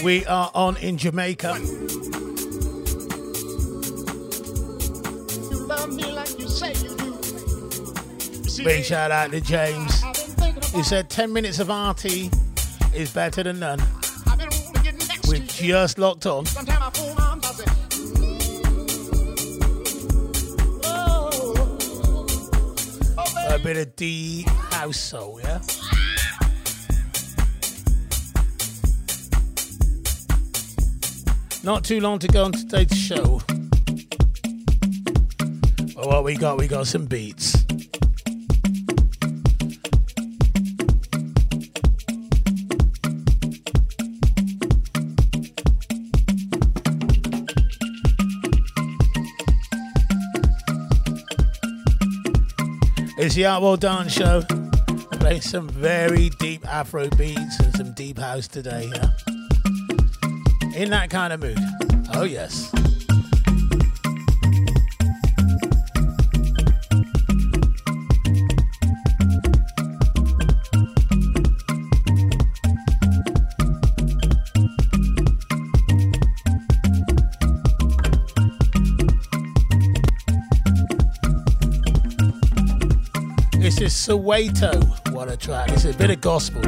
we are on in Jamaica. Big shout out to James. He said 10 minutes of Artie is better than none. We just locked on. A bit of D house soul, yeah? Not too long to go on today's show. But what we got? We got some beats. It's the Outlaw Dance Show. Playing some very deep Afro beats and some deep house today. Yeah. In that kind of mood. Oh yes. This is Soweto. What a track. It's a bit of gospel.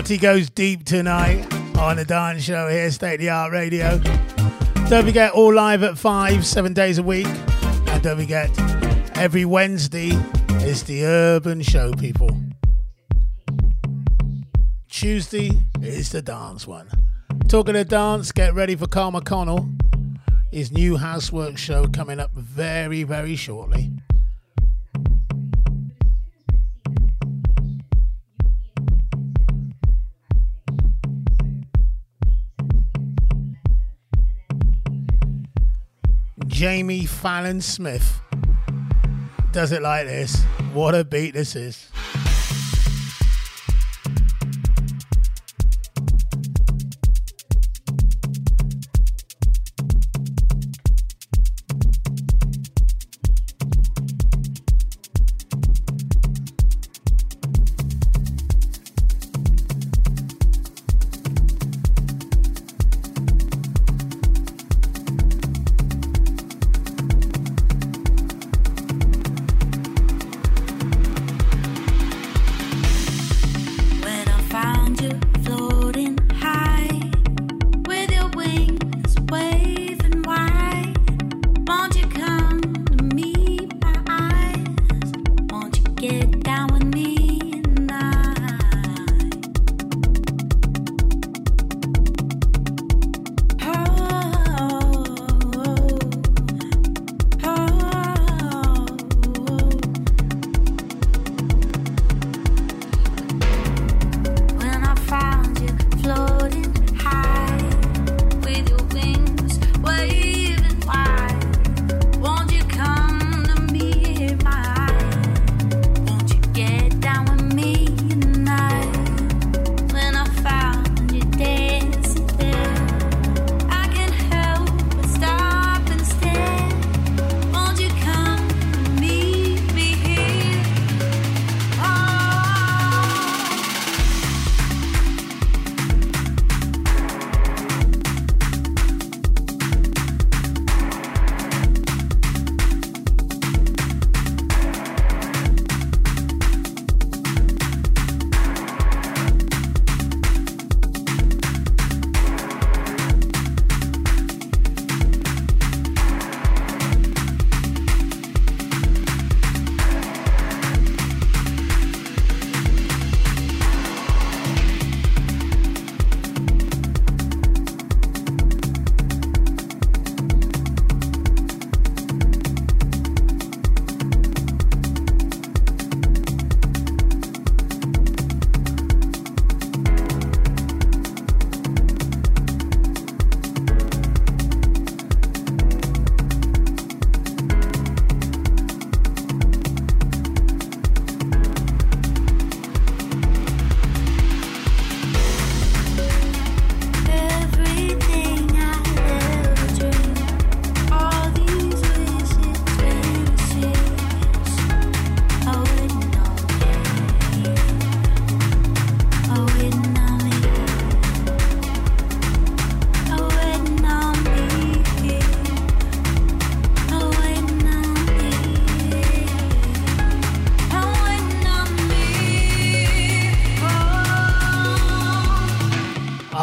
Artie goes deep tonight on the dance show here, State of the Art Radio. Don't forget, all live at 5, seven days a week. And don't forget, every Wednesday is the Urban Show, people. Tuesday is the dance one. Talking of dance, get ready for Carl McConnell. His new housework show coming up very, very shortly. Jamie Fallon Smith does it like this. What a beat this is.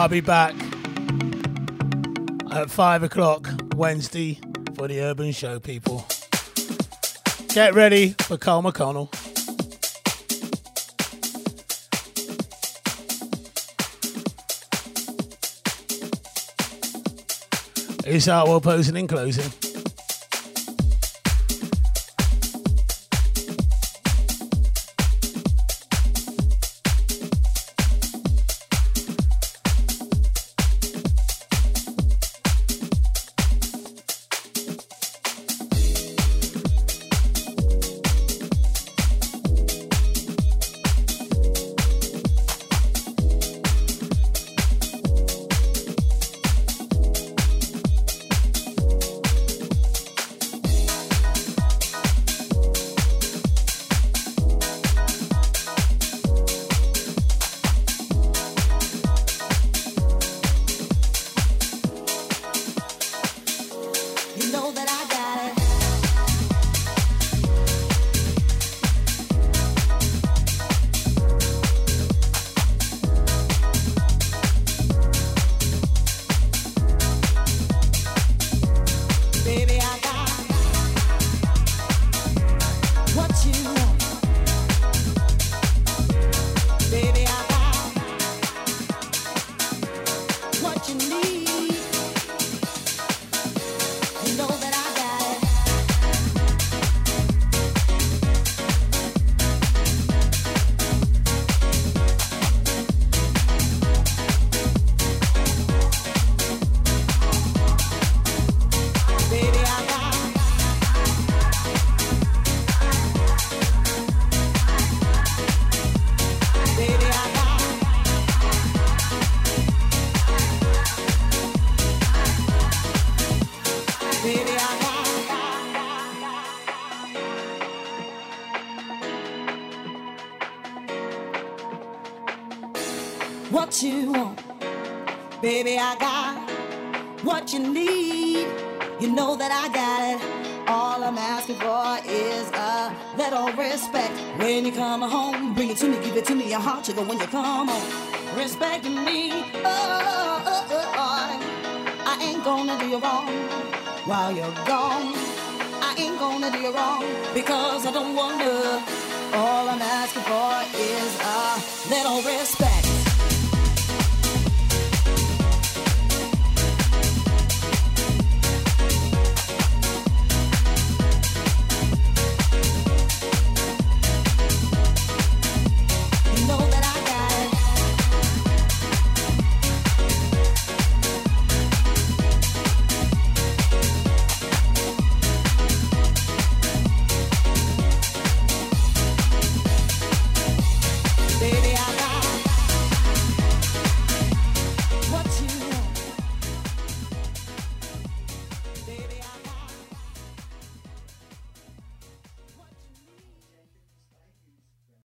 I'll be back at five o'clock Wednesday for the Urban Show, people. Get ready for Carl McConnell. It's our well posing and closing. to the window.